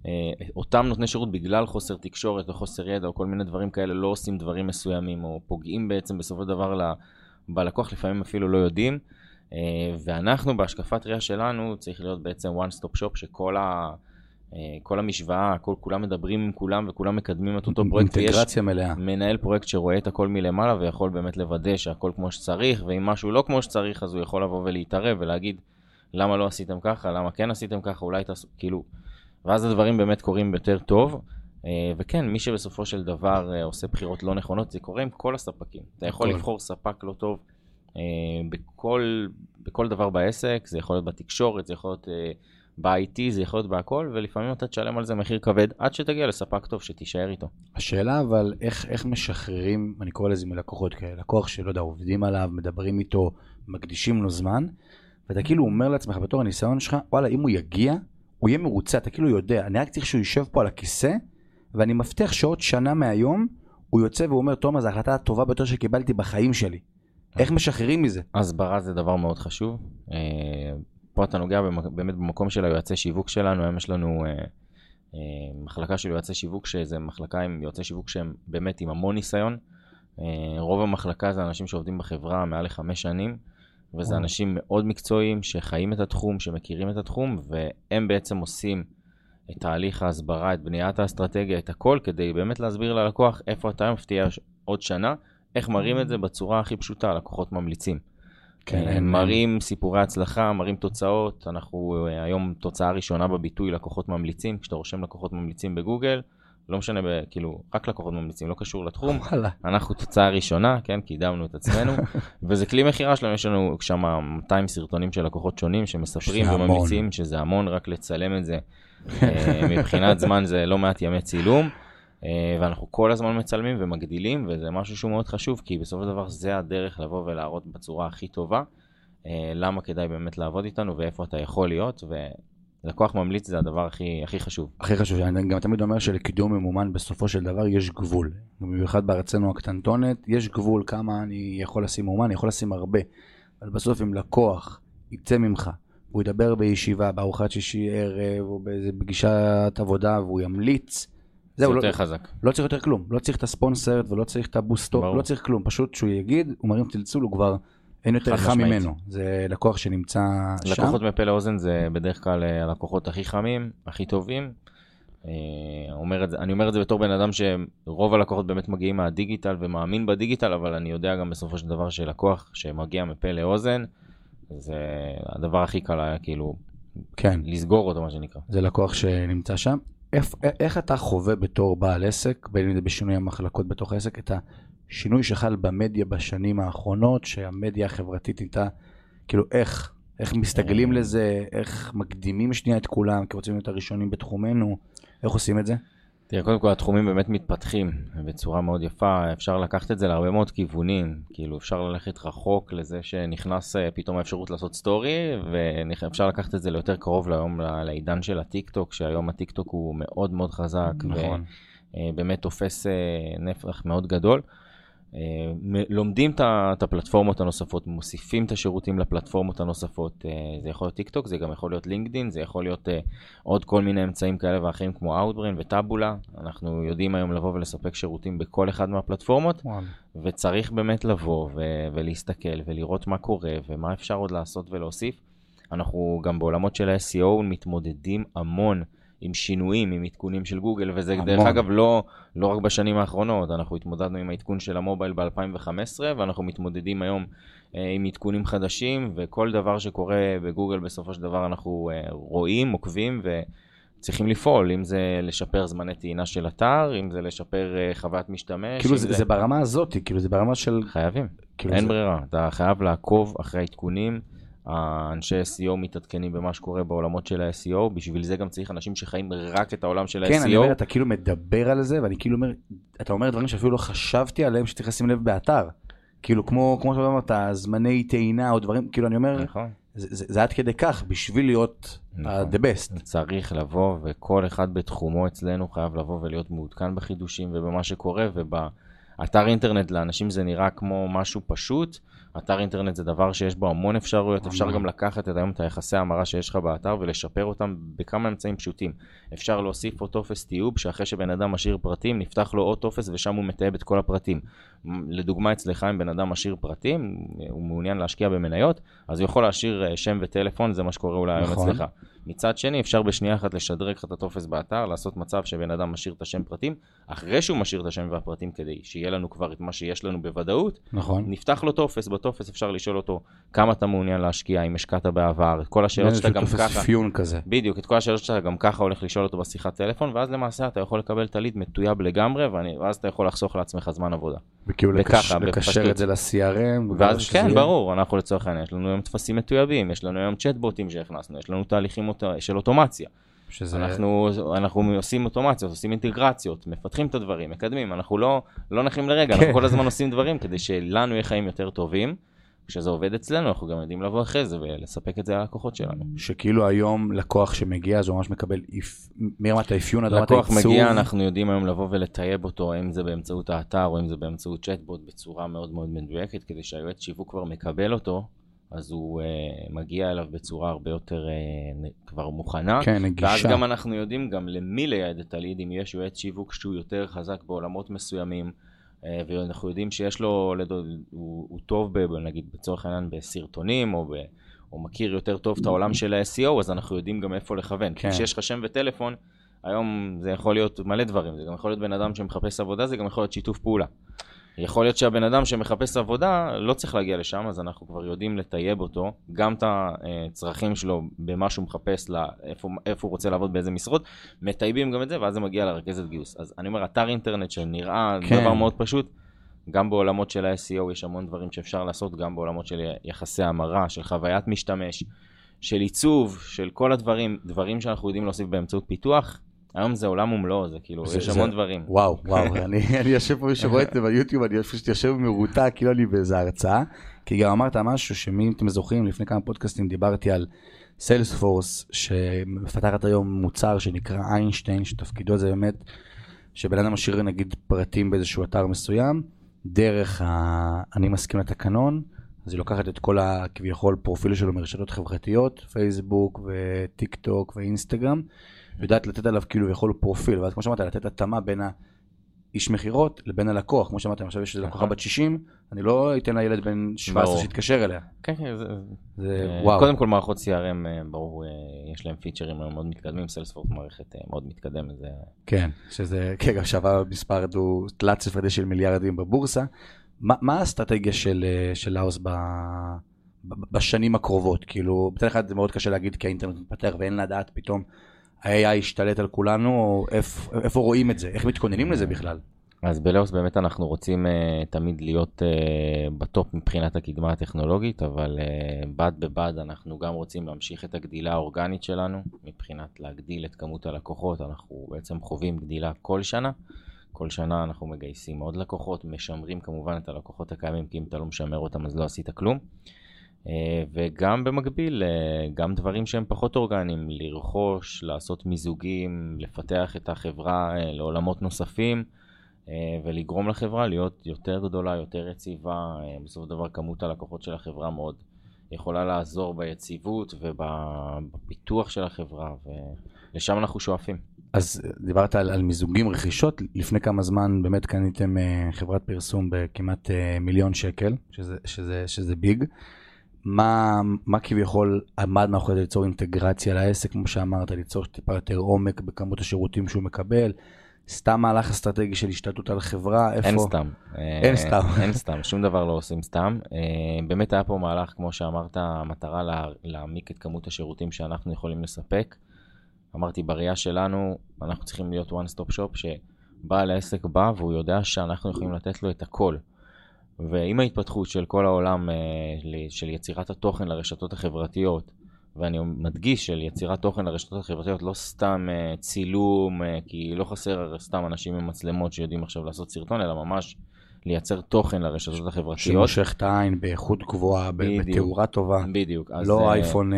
אה, אותם נותני שירות בגלל חוסר תקשורת או חוסר ידע או כל מיני דברים כאלה לא עושים דברים מסוימים, או פוגעים בעצם בסופו של דבר בלקוח, לפעמים אפילו לא יודעים. אה, ואנחנו בהשקפת ראייה שלנו צריך להיות בעצם one stop shop שכל ה... אה, כל המשוואה, כל, כולם מדברים עם כולם וכולם מקדמים את אותו פרויקט.
אינטגרציה מלאה.
מנהל פרויקט שרואה את הכל מלמעלה ויכול באמת לוודא שהכל כמו שצריך, ואם משהו לא כמו שצריך אז הוא יכול לבוא ולהתערב ולהגיד למה לא עשיתם ככה, למה כן עשיתם ככה, אולי תעשו, כאילו, ואז הדברים באמת קורים יותר טוב. אה, וכן, מי שבסופו של דבר אה, עושה בחירות לא נכונות, זה קורה עם כל הספקים. אתה יכול
הכל.
לבחור ספק לא טוב בכל, בכל דבר בעסק, זה יכול להיות בתקשורת, זה יכול להיות ב-IT, זה יכול להיות בהכל, ולפעמים אתה תשלם על זה מחיר כבד עד שתגיע לספק טוב שתישאר איתו.
השאלה אבל איך, איך משחררים, אני קורא לזה מלקוחות כאלה, לקוח שלא יודע, עובדים עליו, מדברים איתו, מקדישים לו זמן, ואתה כאילו אומר לעצמך בתור הניסיון שלך, וואלה, אם הוא יגיע, הוא יהיה מרוצה, אתה כאילו יודע, אני רק צריך שהוא יישב פה על הכיסא, ואני מבטיח שעוד שנה מהיום, הוא יוצא והוא אומר, תומר, זו ההחלטה הטובה ביותר שקיבלתי בחיים שלי. איך משחררים מזה?
הסברה זה דבר מאוד חשוב. פה אתה נוגע באמת במקום של היועצי שיווק שלנו, היום יש לנו אה, אה, מחלקה של יועצי שיווק, שזה מחלקה עם יועצי שיווק שהם באמת עם המון ניסיון. אה, רוב המחלקה זה אנשים שעובדים בחברה מעל לחמש שנים, וזה. אנשים מאוד מקצועיים שחיים את התחום, שמכירים את התחום, והם בעצם עושים את תהליך ההסברה, את בניית האסטרטגיה, את הכל, כדי באמת להסביר ללקוח איפה אתה היום תהיה עוד שנה, איך מראים את זה בצורה הכי פשוטה, לקוחות ממליצים.
כן,
אה,
אין-
מראים סיפורי הצלחה, מראים תוצאות, אנחנו אה, היום תוצאה ראשונה בביטוי לקוחות ממליצים, כשאתה רושם לקוחות ממליצים בגוגל, לא משנה, כאילו, רק לקוחות ממליצים, לא קשור לתחום,
וואלה.
אנחנו תוצאה ראשונה, כן, קידמנו את עצמנו, וזה כלי מכירה שלנו, יש לנו שם 200 סרטונים של לקוחות שונים שמספרים. וממליצים, שזה המון, רק לצלם את זה, אה, מבחינת זמן זה לא מעט ימי צילום. אה, ואנחנו כל הזמן מצלמים ומגדילים, וזה משהו שהוא מאוד חשוב, כי בסופו של דבר זה הדרך לבוא ולהראות בצורה הכי טובה, אה, למה כדאי באמת לעבוד איתנו ואיפה אתה יכול להיות, ולקוח ממליץ זה הדבר הכי, הכי חשוב.
הכי חשוב, אני גם תמיד אומר שלקידום ממומן בסופו של דבר יש גבול. במיוחד בארצנו הקטנטונת, יש גבול כמה אני יכול לשים מומן, אני יכול לשים הרבה. אבל בסוף אם לקוח יצא ממך, הוא ידבר בישיבה, בארוחת שישי ערב, או באיזה פגישת עבודה, והוא ימליץ, זהו,
יותר
לא,
חזק.
לא צריך יותר כלום. לא צריך את ה sponsored ולא צריך את ה boost up,
ברור.
לא צריך כלום. פשוט שהוא יגיד, הוא מרים צלצול, הוא כבר אין יותר חם. ממנו. זה לקוח שנמצא שם.
לקוחות מפה לאוזן זה בדרך כלל אה, הלקוחות הכי חמים, הכי טובים. אה, אומר את זה, אני אומר את זה בתור בן אדם שרוב הלקוחות באמת מגיעים מהדיגיטל ומאמין בדיגיטל, אבל אני יודע גם בסופו של דבר שלקוח שמגיע מפה לאוזן, זה הדבר הכי קל היה כאילו
כן.
לסגור אותו מה שנקרא.
זה לקוח שנמצא שם. איך, איך אתה חווה בתור בעל עסק, בין אם זה בשינוי המחלקות בתוך העסק, את השינוי שחל במדיה בשנים האחרונות, שהמדיה החברתית נהייתה, כאילו איך, איך מסתגלים לזה, איך מקדימים שנייה את כולם, כי רוצים להיות הראשונים בתחומנו, איך עושים את זה?
תראה, קודם כל התחומים באמת מתפתחים בצורה מאוד יפה, אפשר לקחת את זה להרבה מאוד כיוונים, כאילו אפשר ללכת רחוק לזה שנכנס אה, פתאום האפשרות לעשות סטורי, ואפשר לקחת את זה ליותר קרוב להיום לעידן של הטיק טוק, שהיום הטיק טוק הוא מאוד מאוד חזק, נכון. ובאמת תופס אה, נפח מאוד גדול. אה, לומדים את הפלטפורמות הנוספות, מוסיפים את השירותים לפלטפורמות הנוספות. אה, זה יכול להיות טיק טוק, זה גם יכול להיות לינקדין, זה יכול להיות אה, עוד כל מיני אמצעים כאלה ואחרים כמו Outbrain וטאבולה. אנחנו יודעים היום לבוא ולספק שירותים בכל אחד מהפלטפורמות, וואו. וצריך באמת לבוא ו- ולהסתכל ולראות מה קורה ומה אפשר עוד לעשות ולהוסיף. אנחנו גם בעולמות של ה-SEO מתמודדים המון. עם שינויים, עם עדכונים של גוגל, וזה המון. דרך אגב לא, לא רק בשנים האחרונות, אנחנו התמודדנו עם העדכון של המובייל ב-2015, ואנחנו מתמודדים היום אה, עם עדכונים חדשים, וכל דבר שקורה בגוגל בסופו של דבר אנחנו אה, רואים, עוקבים, וצריכים לפעול, אם זה לשפר זמני טעינה של אתר, אם זה לשפר אה, חוויית משתמש.
כאילו זה, זה... זה ברמה הזאת, כאילו זה ברמה של...
חייבים, כאילו אין זה... ברירה, אתה חייב לעקוב אחרי העדכונים. האנשי SEO מתעדכנים במה שקורה בעולמות של ה-SEO, בשביל זה גם צריך אנשים שחיים רק את העולם של ה-SEO.
כן, אני אומר, אתה כאילו מדבר על זה, ואני כאילו אומר, אתה אומר דברים שאפילו לא חשבתי עליהם שצריך לשים לב באתר. כאילו, כמו, כמו שאתה אומר, זמני טעינה או דברים, כאילו, אני אומר, נכון. זה, זה, זה עד כדי כך, בשביל להיות נכון. the best.
צריך לבוא, וכל אחד בתחומו אצלנו חייב לבוא ולהיות מעודכן בחידושים ובמה שקורה, ובאתר אינטרנט לאנשים זה נראה כמו משהו פשוט. אתר אינטרנט זה דבר שיש בו המון אפשרויות, אפשר גם לקחת את היום את היחסי המרה שיש לך באתר ולשפר אותם בכמה אמצעים פשוטים. אפשר להוסיף עוד טופס טיוב, שאחרי שבן אדם משאיר פרטים, נפתח לו עוד טופס ושם הוא מטייב את כל הפרטים. לדוגמה אצלך, אם בן אדם משאיר פרטים, הוא מעוניין להשקיע במניות, אז הוא יכול להשאיר אה, שם וטלפון, זה מה שקורה אולי היום נכון. אצלך. מצד שני, אפשר בשנייה אחת לשדרג לך את הטופס באתר, לעשות מצב שבן אדם משאיר את השם פרטים, אחרי שהוא משאיר את השם והפרטים כדי שיהיה לנו כבר את מה שיש לנו בוודאות, נכון. נפתח לו טופס, בטופס אפשר לשאול אותו כמה אתה מעוניין להשקיע, אם השקעת בעבר, את כל השאלות שאתה גם ככה...
אפיון כזה.
בדיוק, את כל השאלות שאתה גם ככה הולך לשאול אותו בשיחת טלפון, ואז למעשה אתה יכול לקבל את הליד מטויב לגמרי, ואז אתה יכול לחסוך לעצמך זמן עבודה.
וכאילו לקש, לקשר את זה ל-CRM.
ואז כן. ברור, אנחנו לצורך העניין, יש לנו היום טפסים מטויבים, יש לנו היום צ'טבוטים שהכנסנו, יש לנו תהליכים של אוטומציה. שזה... אנחנו, אנחנו עושים אוטומציות, עושים אינטגרציות, מפתחים את הדברים, מקדמים, אנחנו לא, לא נחים לרגע, כן. אנחנו כל הזמן עושים דברים כדי שלנו יהיה חיים יותר טובים. כשזה עובד אצלנו, אנחנו גם יודעים לבוא אחרי זה ולספק את זה ללקוחות שלנו.
שכאילו היום לקוח שמגיע, אז הוא ממש מקבל מרמת האפיון עד
רמת העיצוב. לקוח מגיע, אנחנו יודעים היום לבוא ולטייב אותו, אם זה באמצעות האתר או אם זה באמצעות צ'טבוט, בצורה מאוד מאוד מדויקת, כדי שהיועץ שיווק כבר מקבל אותו, אז הוא uh, מגיע אליו בצורה הרבה יותר uh, כבר מוכנה.
כן, נגישה.
ואז גם אנחנו יודעים גם למי לייעד את הליד, אם יש יועץ שיווק שהוא יותר חזק בעולמות מסוימים. אה, ואנחנו יודעים שיש לו, הוא, הוא טוב, ב, נגיד לצורך העניין בסרטונים, או, ב, או מכיר יותר טוב את העולם של ה-SEO, אז אנחנו יודעים גם איפה לכוון. כן. כשיש לך שם וטלפון, היום זה יכול להיות מלא דברים, זה גם יכול להיות בן אדם שמחפש עבודה, זה גם יכול להיות שיתוף פעולה. יכול להיות שהבן אדם שמחפש עבודה לא צריך להגיע לשם, אז אנחנו כבר יודעים לטייב אותו, גם את הצרכים שלו במה שהוא מחפש, לה, איפה, איפה הוא רוצה לעבוד, באיזה משרות, מטייבים גם את זה, ואז זה מגיע לרכזת גיוס. אז אני אומר, אתר אינטרנט שנראה כן. דבר מאוד פשוט, גם בעולמות של ה-SEO יש המון דברים שאפשר לעשות, גם בעולמות של יחסי המרה, של חוויית משתמש, של עיצוב, של כל הדברים, דברים שאנחנו יודעים להוסיף באמצעות פיתוח, היום זה עולם ומלואו, זה כאילו, זה, יש זה, המון דברים.
וואו, וואו, אני, אני יושב פה, מי שרואה את זה ביוטיוב, אני פשוט יושב מרותק, כאילו אני באיזה הרצאה, כי גם אמרת משהו שמי אתם זוכרים, לפני כמה פודקאסטים דיברתי על סיילספורס, שמפתחת היום מוצר שנקרא איינשטיין, שתפקידו זה באמת, שבן אדם משאיר נגיד פרטים באיזשהו אתר מסוים, דרך ה... אני מסכים לתקנון, אז היא לוקחת את כל הכביכול פרופיל שלו מרשתות חברתיות, פייסבוק וטיק טוק ואינסטגרם. יודעת לתת עליו כאילו יכול פרופיל, ואז כמו שאמרת, לתת התאמה בין האיש מכירות לבין הלקוח, כמו שאמרתם, עכשיו יש לקוחה נכון. בת 60, אני לא אתן לילד בן 17 שיתקשר אליה.
כן, כן, זה, זה אה, וואו. קודם כל מערכות CRM, אה, ברור, אה, יש להם פיצ'רים מאוד מתקדמים, סיילספורט מערכת מאוד מתקדמת. זה...
כן, שזה, כן, גם שווה מספר דו, תלת ספרדי של מיליארדים בבורסה. מה, מה האסטרטגיה של, של לאוס ב... בשנים הקרובות? כאילו, בצד אחד זה מאוד קשה להגיד כי האינטרנט מתפתח ואין לדעת פתאום ה-AI ישתלט על כולנו, או איפה, רואים את זה? איך מתכוננים לזה בכלל?
אז בלאוס באמת אנחנו רוצים uh, תמיד להיות uh, בטופ מבחינת הקדמה הטכנולוגית, אבל uh, בד בבד אנחנו גם רוצים להמשיך את הגדילה האורגנית שלנו, מבחינת להגדיל את כמות הלקוחות, אנחנו בעצם חווים גדילה כל שנה. כל שנה אנחנו מגייסים עוד לקוחות, משמרים כמובן את הלקוחות הקיימים, כי אם אתה לא משמר אותם אז לא עשית כלום. וגם במקביל, גם דברים שהם פחות אורגניים, לרכוש, לעשות מיזוגים, לפתח את החברה לעולמות נוספים. אה, ולגרום לחברה להיות יותר גדולה, יותר יציבה. אה, בסופו של דבר כמות הלקוחות של החברה מאוד יכולה לעזור ביציבות ובפיתוח של החברה, ולשם אנחנו שואפים.
אז דיברת על, על מיזוגים, רכישות, לפני כמה זמן באמת קניתם חברת פרסום בכמעט מיליון שקל, שזה, שזה, שזה ביג. מה, מה כביכול עמד מאחורי זה ליצור אינטגרציה לעסק, כמו שאמרת, ליצור טיפה יותר עומק בכמות השירותים שהוא מקבל, סתם מהלך אסטרטגי של השתלטות על חברה, איפה?
אין סתם.
אין סתם.
אין סתם, שום דבר לא עושים סתם. אה, באמת היה פה מהלך, כמו שאמרת, המטרה לה, להעמיק את כמות השירותים שאנחנו יכולים לספק. אמרתי, בראייה שלנו, אנחנו צריכים להיות one stop shop, שבעל העסק בא והוא יודע שאנחנו יכולים לתת לו את הכל. ועם ההתפתחות של כל העולם, אה, של יצירת התוכן לרשתות החברתיות, ואני מדגיש של יצירת תוכן לרשתות החברתיות, לא סתם uh, צילום, uh, כי לא חסר סתם אנשים עם מצלמות שיודעים עכשיו לעשות סרטון, אלא ממש לייצר תוכן לרשתות החברתיות.
שמושך את העין באיכות גבוהה, בתאורה טובה.
בדיוק.
לא אייפון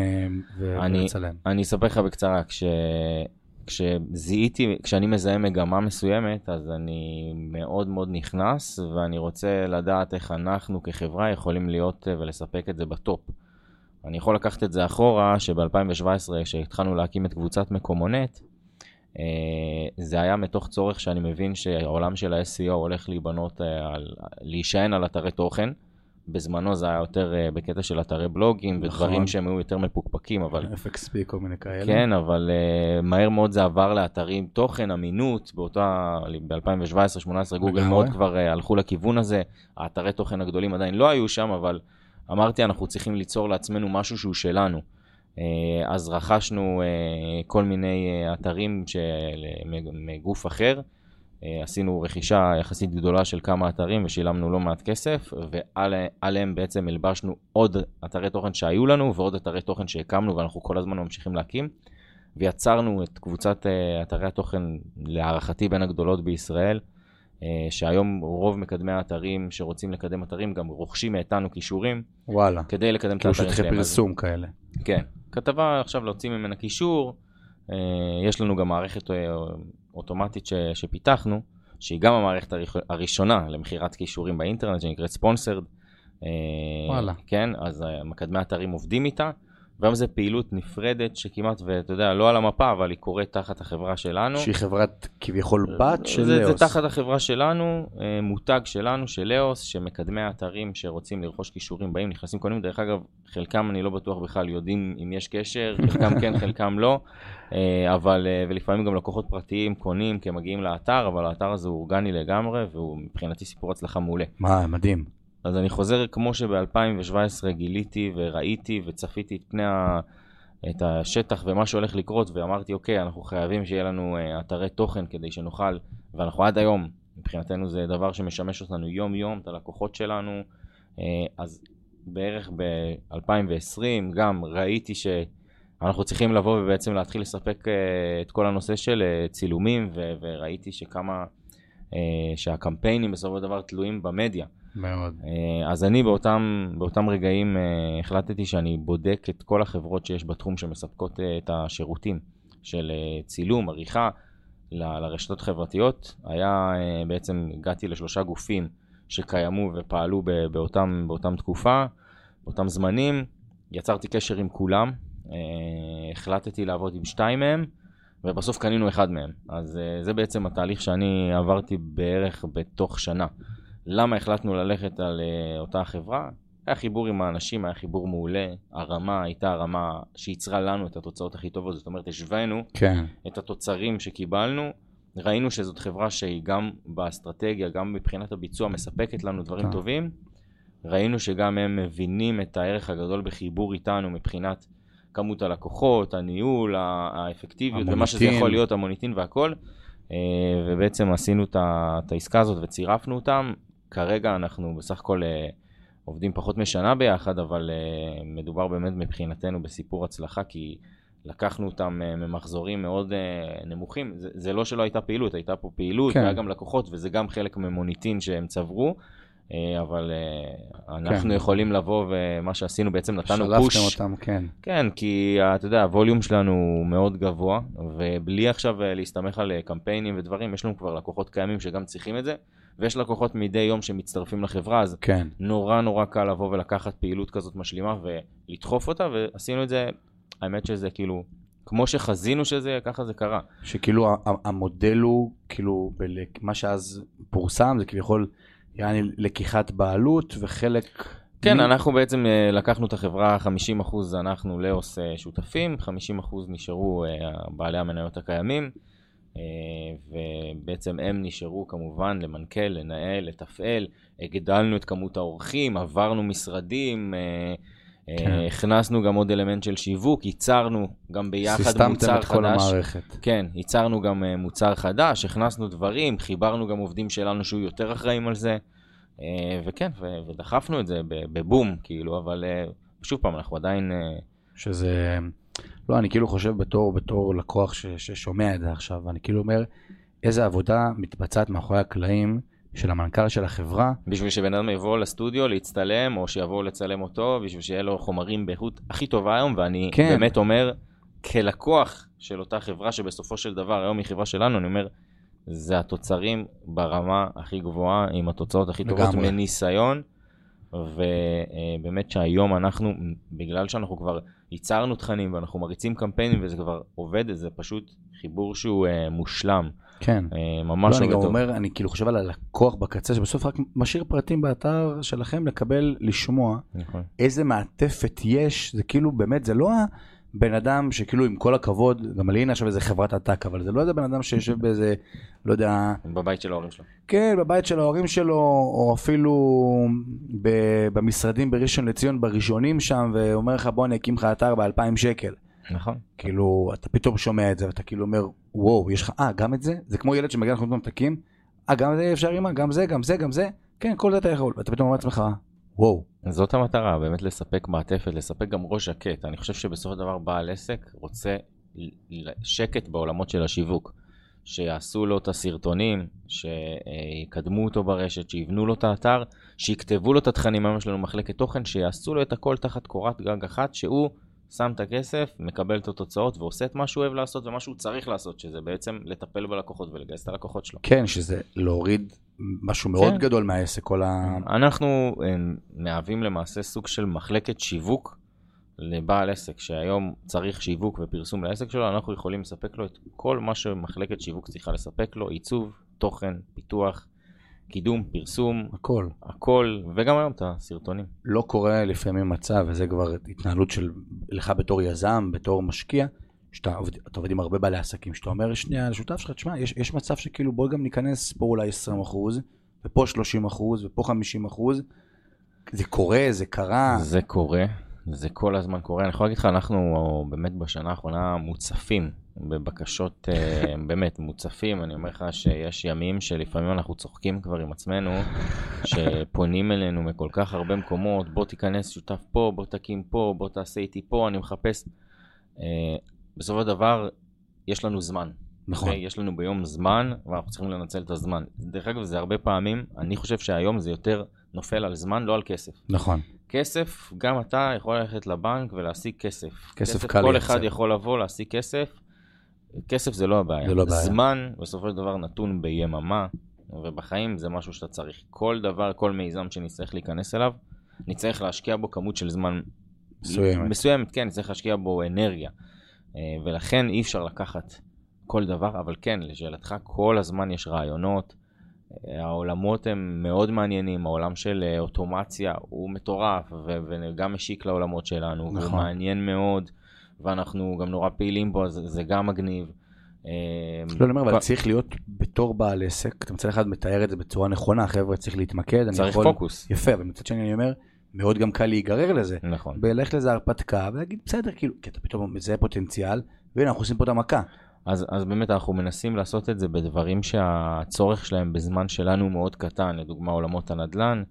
ולצלם.
אני אספר לך בקצרה, כש... כשזיהיתי, כשאני מזהה מגמה מסוימת, אז אני מאוד מאוד נכנס, ואני רוצה לדעת איך אנחנו כחברה יכולים להיות ולספק את זה בטופ. אני יכול לקחת את זה אחורה, שב-2017, כשהתחלנו להקים את קבוצת מקומונט, אה, זה היה מתוך צורך שאני מבין שהעולם של ה-SEO הולך להיבנות, אה, על, להישען על אתרי תוכן. בזמנו זה היה יותר אה, בקטע של אתרי בלוגים נכון. ודברים שהם היו יותר מפוקפקים, אבל...
FXP, כל מיני כאלה.
כן, אבל uh, מהר מאוד זה עבר לאתרים תוכן, אמינות, באותה, ב-2017-2018 גוגל מאוד כבר uh, הלכו לכיוון הזה, האתרי תוכן הגדולים עדיין לא היו שם, אבל אמרתי, אנחנו צריכים ליצור לעצמנו משהו שהוא שלנו. אה, אז רכשנו אה, כל מיני אה, אתרים מגוף אחר, עשינו רכישה יחסית גדולה של כמה אתרים ושילמנו לא מעט כסף, ועליהם בעצם הלבשנו עוד אתרי תוכן שהיו לנו ועוד אתרי תוכן שהקמנו ואנחנו כל הזמן ממשיכים להקים. ויצרנו את קבוצת אתרי התוכן, להערכתי בין הגדולות בישראל, אה, שהיום רוב מקדמי האתרים שרוצים לקדם אתרים גם רוכשים מאיתנו קישורים.
וואלה.
כדי לקדם את האתרים
שלהם. כאילו שטחי פרסום כאלה.
כן. כתבה עכשיו להוציא ממנה קישור, אה, יש לנו גם מערכת אה, אוטומטית ש, שפיתחנו, שהיא גם המערכת הראשונה למכירת קישורים באינטרנט, שנקראת ספונסרד.
וואלה.
כן, אז מקדמי האתרים עובדים איתה. והיום זו פעילות נפרדת שכמעט, ואתה יודע, לא על המפה, אבל היא קורית תחת החברה שלנו.
שהיא חברת כביכול בת של
זה,
לאוס.
זה תחת החברה שלנו, אה, מותג שלנו, של לאוס, שמקדמי האתרים שרוצים לרכוש כישורים באים, נכנסים קונים. דרך אגב, חלקם אני לא בטוח בכלל יודעים אם יש קשר, חלקם כן, חלקם לא. אה, אבל, אה, ולפעמים גם לקוחות פרטיים קונים כי הם מגיעים לאתר, אבל האתר הזה הוא אורגני לגמרי, והוא מבחינתי סיפור הצלחה מעולה.
מה, מדהים.
אז אני חוזר כמו שב-2017 גיליתי וראיתי וצפיתי את פני ה... את השטח ומה שהולך לקרות ואמרתי אוקיי אנחנו חייבים שיהיה לנו uh, אתרי תוכן כדי שנוכל ואנחנו עד היום מבחינתנו זה דבר שמשמש אותנו יום יום את הלקוחות שלנו. uh, אז בערך ב-2020 גם ראיתי שאנחנו צריכים לבוא ובעצם להתחיל לספק uh, את כל הנושא של צילומים ו- וראיתי שכמה שהקמפיינים בסופו של דבר תלויים במדיה
מאוד.
אה, אז אני באותם, באותם רגעים אה, החלטתי שאני בודק את כל החברות שיש בתחום שמספקות אה, את השירותים של צילום, עריכה ל- לרשתות חברתיות. היה, בעצם הגעתי לשלושה גופים שקיימו ופעלו באותם, באותם תקופה, באותם זמנים. יצרתי קשר עם כולם, החלטתי לעבוד עם שתיים מהם. ובסוף קנינו אחד מהם. אז זה בעצם התהליך שאני עברתי בערך בתוך שנה. למה החלטנו ללכת על uh, אותה חברה? היה חיבור עם האנשים, היה חיבור מעולה, הרמה הייתה הרמה שייצרה לנו את התוצאות הכי טובות, זאת אומרת השווינו
כן.
את התוצרים שקיבלנו, ראינו שזאת חברה שהיא גם באסטרטגיה, גם מבחינת הביצוע מספקת לנו דברים כן. טובים, ראינו שגם הם מבינים את הערך הגדול בחיבור איתנו מבחינת כמות הלקוחות, הניהול, האפקטיביות, ומה שזה
המוניטין.
יכול להיות, המוניטין והכל. אה, ובעצם עשינו את העסקה הזאת וצירפנו אותם. כרגע אנחנו בסך הכל אה, עובדים פחות משנה ביחד, אבל אה, מדובר באמת מבחינתנו בסיפור הצלחה, כי לקחנו אותם אה, ממחזורים מאוד אה, נמוכים. זה, זה לא שלא הייתה פעילות, הייתה פה פעילות,
כן.
והיה גם לקוחות, וזה גם חלק ממוניטין שהם צברו. אבל אנחנו
כן.
יכולים לבוא, ומה שעשינו בעצם נתנו פוש.
שלפתם אותם, כן.
כן, כי אתה יודע, הווליום שלנו הוא מאוד גבוה, ובלי עכשיו להסתמך על קמפיינים ודברים, יש לנו כבר לקוחות קיימים שגם צריכים את זה, ויש לקוחות מדי יום שמצטרפים לחברה, אז
כן.
נורא נורא קל לבוא ולקחת פעילות כזאת משלימה ולדחוף אותה, ועשינו את זה, האמת שזה כאילו, כמו שחזינו שזה, יהיה, ככה זה קרה.
שכאילו המודל הוא, כאילו, מה שאז פורסם, זה כביכול, יעני לקיחת בעלות וחלק...
כן,
מ-
אנחנו בעצם אה, לקחנו את החברה, 50% אנחנו לאוס אה, שותפים, 50% נשארו אה, בעלי המניות הקיימים, ובעצם הם נשארו כמובן למנכ"ל, לנהל, לתפעל, הגדלנו את כמות האורחים, עברנו משרדים, אה, אה,
כן.
הכנסנו גם עוד אלמנט של שיווק, ייצרנו גם ביחד
סיסטמתם
מוצר
את כל
חדש.
המערכת.
כן, ייצרנו גם אה, מוצר חדש, הכנסנו דברים, חיברנו גם עובדים שלנו שהיו יותר אחראים על זה, אה, וכן, ודחפנו את זה בבום, כאילו, אבל אה, שוב פעם, אנחנו עדיין... אה,
שזה... לא, אני כאילו חושב בתור, בתור לקוח ש, ששומע את זה עכשיו, אני כאילו אומר, איזה עבודה מתבצעת מאחורי הקלעים של המנכ"ל של החברה.
בשביל שבן אדם יבוא לסטודיו להצטלם, או שיבואו לצלם אותו, בשביל שיהיה לו חומרים באיכות הכי טובה היום, ואני
כן.
באמת אומר, כלקוח של אותה חברה, שבסופו של דבר, היום היא חברה שלנו, אני אומר, זה התוצרים ברמה הכי גבוהה, עם התוצאות הכי טובות,
לגמרי.
מניסיון, ובאמת שהיום אנחנו, בגלל שאנחנו כבר ייצרנו תכנים ואנחנו מריצים קמפיינים וזה כבר עובד, זה פשוט חיבור שהוא אה, מושלם,
כן.
אה, ממש
לא, אני גם
טוב.
אומר, אני כאילו חושב על הלקוח בקצה, שבסוף רק משאיר פרטים באתר שלכם לקבל, לשמוע
נכון.
איזה מעטפת יש, זה כאילו באמת, זה לא הבן אדם שכאילו עם כל הכבוד, גם לי הנה עכשיו איזה חברת עתק, אבל זה לא איזה בן אדם שיושב באיזה, לא יודע,
בבית של ההורים שלו.
כן, בבית של ההורים שלו, או אפילו ב- במשרדים בראשון לציון, בראשונים שם, ואומר לך בוא אני אקים לך אתר ב-2,000 שקל.
נכון.
כאילו, אתה פתאום שומע את זה, ואתה כאילו אומר, וואו, יש לך, אה, גם את זה? זה כמו ילד שמגיע לך ממתקים, אה, גם זה אפשר אימא, גם זה, גם זה, גם זה, כן, כל זה אתה יכול, ואתה פתאום אומר לעצמך, וואו,
זאת המטרה, באמת לספק מעטפת, לספק גם ראש שקט. אני חושב שבסופו של דבר בעל עסק רוצה שקט בעולמות של השיווק. שיעשו לו את הסרטונים, שיקדמו אותו ברשת, שיבנו לו את האתר, שיכתבו לו את התכנים, היום יש לנו מחלקת תוכן, שיעשו לו את הכל תחת קורת גג אחת, שהוא שם את הכסף, מקבל את התוצאות ועושה את מה שהוא אוהב לעשות ומה שהוא צריך לעשות, שזה בעצם לטפל בלקוחות ולגייס את הלקוחות שלו.
כן, שזה להוריד משהו מאוד
כן.
גדול מהעסק, כל ה...
אנחנו מהווים למעשה סוג של מחלקת שיווק לבעל עסק, שהיום צריך שיווק ופרסום לעסק שלו, אנחנו יכולים לספק לו את כל מה שמחלקת שיווק צריכה לספק לו, עיצוב, תוכן, פיתוח, קידום, פרסום,
הכל.
הכל, וגם היום את הסרטונים.
לא קורה לפעמים מצב, וזה כבר התנהלות של לך בתור יזם, בתור משקיע, שאתה עובד, אתה עובד עם הרבה בעלי עסקים, שאתה אומר שנייה לשותף שלך, תשמע, יש, יש מצב שכאילו בוא גם ניכנס פה אולי 20 אחוז, ופה 30 אחוז, ופה 50 אחוז. זה קורה, זה קרה.
זה קורה, זה כל הזמן קורה. אני יכול להגיד לך, אנחנו באמת בשנה האחרונה מוצפים בבקשות, אה, באמת מוצפים. אני אומר לך שיש ימים שלפעמים אנחנו צוחקים כבר עם עצמנו, שפונים אלינו מכל כך הרבה מקומות, בוא תיכנס שותף פה, בוא תקים פה, בוא תעשה איתי פה, אני מחפש. בסופו של דבר, יש לנו זמן.
נכון.
אוקיי? יש לנו ביום זמן, ואנחנו צריכים לנצל את הזמן. דרך אגב, זה הרבה פעמים, אני חושב שהיום זה יותר נופל על זמן, לא על כסף.
נכון.
כסף, גם אתה יכול ללכת לבנק ולהשיג כסף.
כסף קל
כל
לייצר.
אחד יכול לבוא, להשיג כסף. כסף זה לא הבעיה.
זה לא בעיה.
זמן, בסופו של דבר, נתון ביממה, ובחיים זה משהו שאתה צריך. כל דבר, כל מיזם שנצטרך להיכנס אליו, נצטרך להשקיע בו כמות של זמן
מסוימת.
מסוימת, כן, נצטרך להשקיע בו אנרגיה. אה, ולכן אי אפשר לקחת כל דבר, אבל כן, לשאלתך, כל הזמן יש רעיונות. אה, העולמות הם מאוד מעניינים, העולם של אה, אוטומציה הוא מטורף ו- וגם משיק לעולמות שלנו, נכון. הוא מעניין מאוד, ואנחנו גם נורא פעילים בו, אז זה גם מגניב.
לא, אני אומר, אבל צריך להיות בתור בעל עסק, אתה מצד אחד מתאר את זה בצורה נכונה, חבר'ה, צריך להתמקד.
צריך. פוקוס.
יפה, אבל מצד שני אני אומר, מאוד גם קל להיגרר לזה.
נכון.
ולך לזה הרפתקה ולהגיד בסדר, כאילו, כי אתה פתאום מזהה פוטנציאל, והנה אנחנו עושים פה את המכה.
אז, אז באמת אנחנו מנסים לעשות את זה בדברים שהצורך שלהם בזמן שלנו מאוד קטן, לדוגמה עולמות הנדל"ן.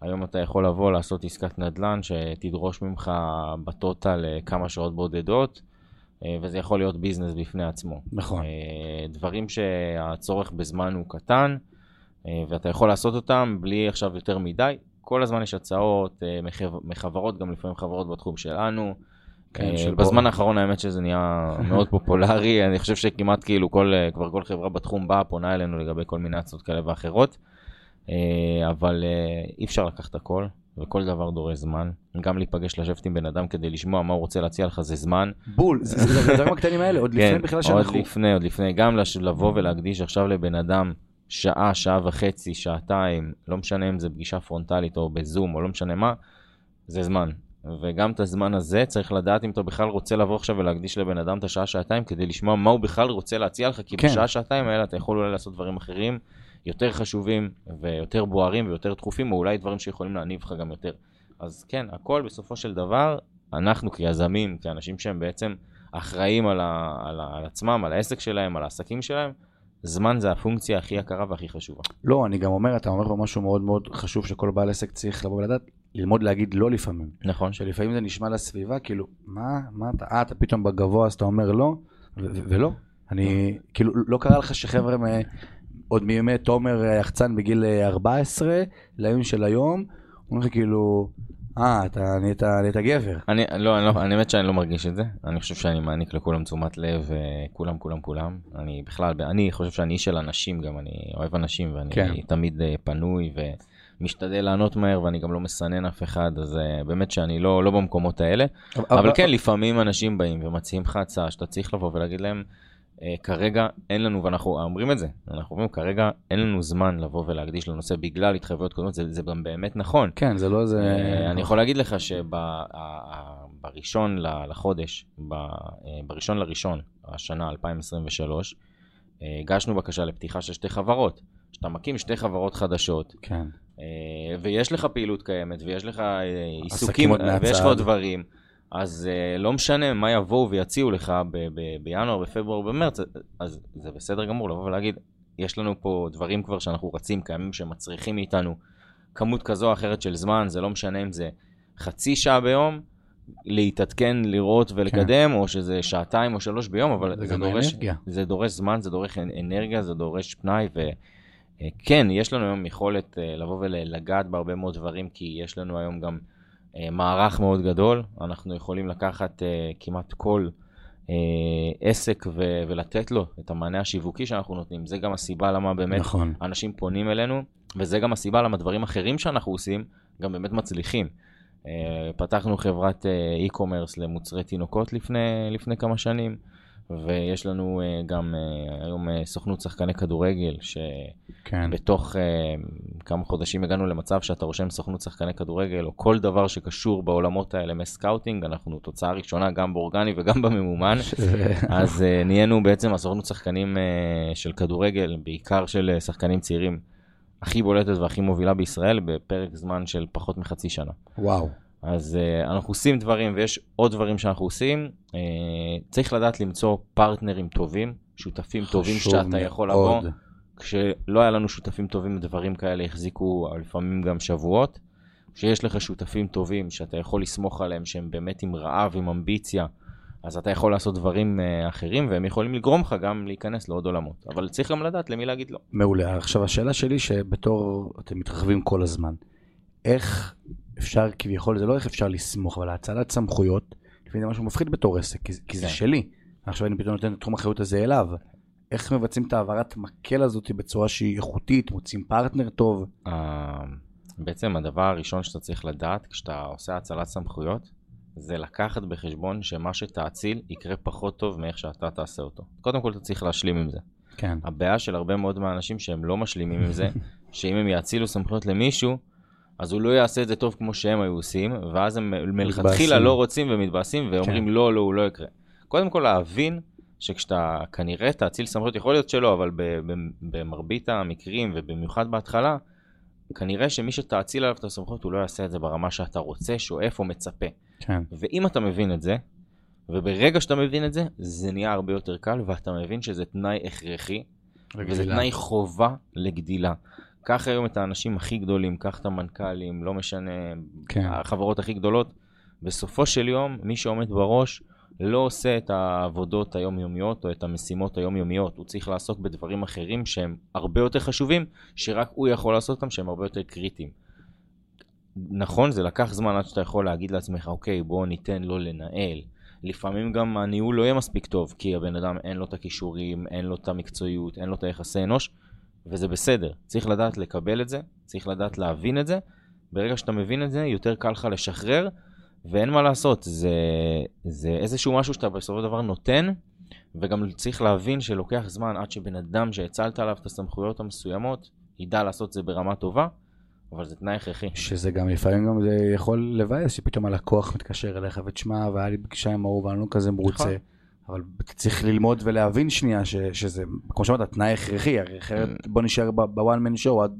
היום אתה יכול לבוא לעשות עסקת נדל"ן שתדרוש ממך בטוטל אה, כמה שעות בודדות, אה, וזה יכול להיות ביזנס בפני עצמו.
נכון.
אה, דברים שהצורך בזמן הוא קטן, ואתה יכול לעשות אותם בלי עכשיו יותר מדי. כל הזמן יש הצעות מחברות, גם לפעמים חברות בתחום שלנו. כן, בזמן האחרון האמת שזה נהיה מאוד פופולרי, אני חושב שכמעט כאילו כל, כבר כל חברה בתחום באה, פונה אלינו לגבי כל מיני הצעות כאלה ואחרות. אה, אבל אה, אי אפשר לקחת הכל, וכל דבר דורש זמן. גם להיפגש, לשבת עם בן אדם כדי לשמוע מה הוא רוצה להציע לך זה זמן.
בול, זה הדברים הקטנים האלה, עוד לפני כן, בכלל
שאנחנו... עוד לפני, עוד לפני. גם לבוא ולהקדיש עכשיו לבן אדם שעה, שעה וחצי, שעתיים, לא משנה אם זה פגישה פרונטלית או בזום או לא משנה מה, זה זמן. וגם את הזמן הזה צריך לדעת אם אתה בכלל רוצה לבוא עכשיו ולהקדיש לבן אדם את השעה, שעתיים, כדי לשמוע מה הוא בכלל רוצה להציע לך, כי כן. בשעה, שעתיים האלה אתה יכול אולי לעשות דברים אחרים. יותר חשובים ויותר בוערים ויותר דחופים, או אולי דברים שיכולים להניב לך גם יותר. אז כן, הכל בסופו של דבר, אנחנו כיזמים, כאנשים שהם בעצם אחראים על, ה, על, ה, על עצמם, על העסק שלהם, על העסקים שלהם, זמן זה הפונקציה הכי יקרה והכי חשובה.
לא, אני גם אומר, אתה אומר פה משהו מאוד מאוד חשוב שכל בעל עסק צריך לבוא ולדעת, ללמוד להגיד לא לפעמים.
נכון.
שלפעמים זה נשמע לסביבה, כאילו, מה, מה אתה, אה, אתה פתאום בגבוה אז אתה אומר לא, ולא. אני, כאילו, לא קרה לך שחבר'ה עוד מימי תומר יחצן בגיל 14, אה, ליום של היום, הוא אומר לך כאילו, אה, אתה נהיית, נהיית גבר.
אני, לא, אני לא, אני באמת שאני לא מרגיש את זה. אני חושב שאני מעניק לכולם תשומת לב, אה, כולם, כולם, כולם. אני בכלל, אני חושב שאני איש של אנשים גם, אני אוהב אנשים, ואני כן. תמיד אה, פנוי ומשתדל לענות מהר, ואני גם לא מסנן אף אחד, אז באמת שאני לא, לא במקומות האלה. אבל, אבל כן, לפעמים אנשים באים ומציעים לך הצעה שאתה צריך לבוא ולהגיד להם, כרגע אין לנו, ואנחנו אומרים את זה, אנחנו אומרים כרגע אין לנו זמן לבוא ולהקדיש לנושא בגלל התחייבויות קודמות, זה, זה גם באמת נכון.
כן, זה לא איזה...
Uh, אני יכול להגיד לך שבראשון לחודש, בראשון לראשון, השנה 2023, הגשנו בקשה לפתיחה של שתי חברות. שאתה מקים שתי חברות חדשות,
כן.
ויש לך פעילות קיימת, ויש לך עיסוקים, ויש לך דברים. אז uh, לא משנה מה יבואו ויציעו לך ב- ב- בינואר, בפברואר, במרץ, אז זה בסדר גמור לבוא ולהגיד, יש לנו פה דברים כבר שאנחנו רצים, קיימים שמצריכים מאיתנו כמות כזו או אחרת של זמן, זה לא משנה אם זה חצי שעה ביום, להתעדכן, לראות ולקדם, כן. או שזה שעתיים או שלוש ביום, אבל זה, זה, דורש, זה דורש זמן, זה דורש אנרגיה, זה דורש פנאי, וכן, אה, יש לנו היום יכולת אה, לבוא ולגעת בהרבה מאוד דברים, כי יש לנו היום גם... אה, מערך מאוד גדול, אנחנו יכולים לקחת uh, כמעט כל uh, עסק ו- ולתת לו את המענה השיווקי שאנחנו נותנים. זה גם הסיבה למה באמת נכון. אנשים פונים אלינו, וזה גם הסיבה למה דברים אחרים שאנחנו עושים גם באמת מצליחים. פתחנו חברת e-commerce למוצרי תינוקות לפני, לפני כמה שנים. ויש לנו uh, גם uh, היום uh, סוכנות שחקני כדורגל, שבתוך כן. כמה חודשים הגענו למצב שאתה רושם סוכנות שחקני כדורגל, או כל דבר שקשור בעולמות האלה מסקאוטינג, אנחנו תוצאה ראשונה גם באורגני וגם בממומן, אז נהיינו בעצם הסוכנות שחקנים של כדורגל, בעיקר של שחקנים צעירים, הכי בולטת והכי מובילה בישראל, בפרק זמן של פחות מחצי שנה.
וואו.
אז uh, אנחנו עושים דברים ויש עוד דברים שאנחנו עושים. Uh, צריך לדעת למצוא פרטנרים טובים, שותפים טובים שאתה מאוד. יכול לבוא. כשלא היה לנו שותפים טובים, דברים כאלה החזיקו לפעמים גם שבועות. כשיש לך שותפים טובים שאתה יכול לסמוך עליהם, שהם באמת עם רעב, עם אמביציה, אז אתה יכול לעשות דברים uh, אחרים, והם יכולים לגרום לך גם להיכנס לעוד עולמות. אבל צריך גם לדעת למי להגיד לא.
מעולה. עכשיו, השאלה שלי, שבתור אתם מתרחבים כל הזמן, איך אפשר כביכול, זה לא איך אפשר לסמוך, אבל האצלת סמכויות, לפעמים זה משהו מפחיד בתור עסק, כי, כי זה כן. שלי. עכשיו אני פתאום נותן את תחום האחריות הזה אליו. איך מבצעים את העברת מקל הזאת בצורה שהיא איכותית, מוצאים פרטנר טוב?
אה, בעצם הדבר הראשון שאתה צריך לדעת כשאתה עושה הצלת סמכויות, זה לקחת בחשבון שמה שתאציל יקרה פחות טוב מאיך שאתה תעשה אותו. קודם כל אתה צריך להשלים עם זה.
כן.
הבעיה של הרבה מאוד מהאנשים שהם לא משלימים עם זה, שאם הם יאצילו סמכויות למישהו, אז הוא לא יעשה את זה טוב כמו שהם היו עושים, ואז הם מלכתחילה לא רוצים ומתבאסים ואומרים כן. לא, לא, הוא לא יקרה. קודם כל להבין שכשאתה כנראה תאציל סמכויות, יכול להיות שלא, אבל במרבית המקרים ובמיוחד בהתחלה, כנראה שמי שתאציל עליו את הסמכות הוא לא יעשה את זה ברמה שאתה רוצה, שואף או מצפה.
כן.
ואם אתה מבין את זה, וברגע שאתה מבין את זה, זה נהיה הרבה יותר קל, ואתה מבין שזה תנאי הכרחי, וזה תנאי חובה לגדילה. קח היום את האנשים הכי גדולים, קח את המנכ"לים, לא משנה,
כן.
החברות הכי גדולות. בסופו של יום, מי שעומד בראש לא עושה את העבודות היומיומיות או את המשימות היומיומיות. הוא צריך לעסוק בדברים אחרים שהם הרבה יותר חשובים, שרק הוא יכול לעשות אותם, שהם הרבה יותר קריטיים. נכון, זה לקח זמן עד שאתה יכול להגיד לעצמך, אוקיי, בוא ניתן לו לנהל. לפעמים גם הניהול לא יהיה מספיק טוב, כי הבן אדם אין לו את הכישורים, אין לו את המקצועיות, אין לו את היחסי אנוש, וזה בסדר. צריך לדעת לקבל את זה, צריך לדעת להבין את זה. ברגע שאתה מבין את זה, יותר קל לך לשחרר, ואין מה לעשות, זה, זה איזשהו משהו שאתה בסופו של דבר נותן, וגם צריך להבין שלוקח זמן עד שבן אדם שהצלת עליו את הסמכויות המסוימות, ידע לעשות את זה ברמה טובה, אבל זה תנאי הכרחי.
שזה גם לפעמים גם זה יכול לבאס שפתאום הלקוח מתקשר אליך ותשמע והיה לי פגישה עם ההוא ואני לא כזה מרוצה.
נכון.
אבל צריך ללמוד ולהבין שנייה ש, שזה, כמו שאמרת, תנאי הכרחי, הרי אחרת בוא נשאר בוואן מן שואו עד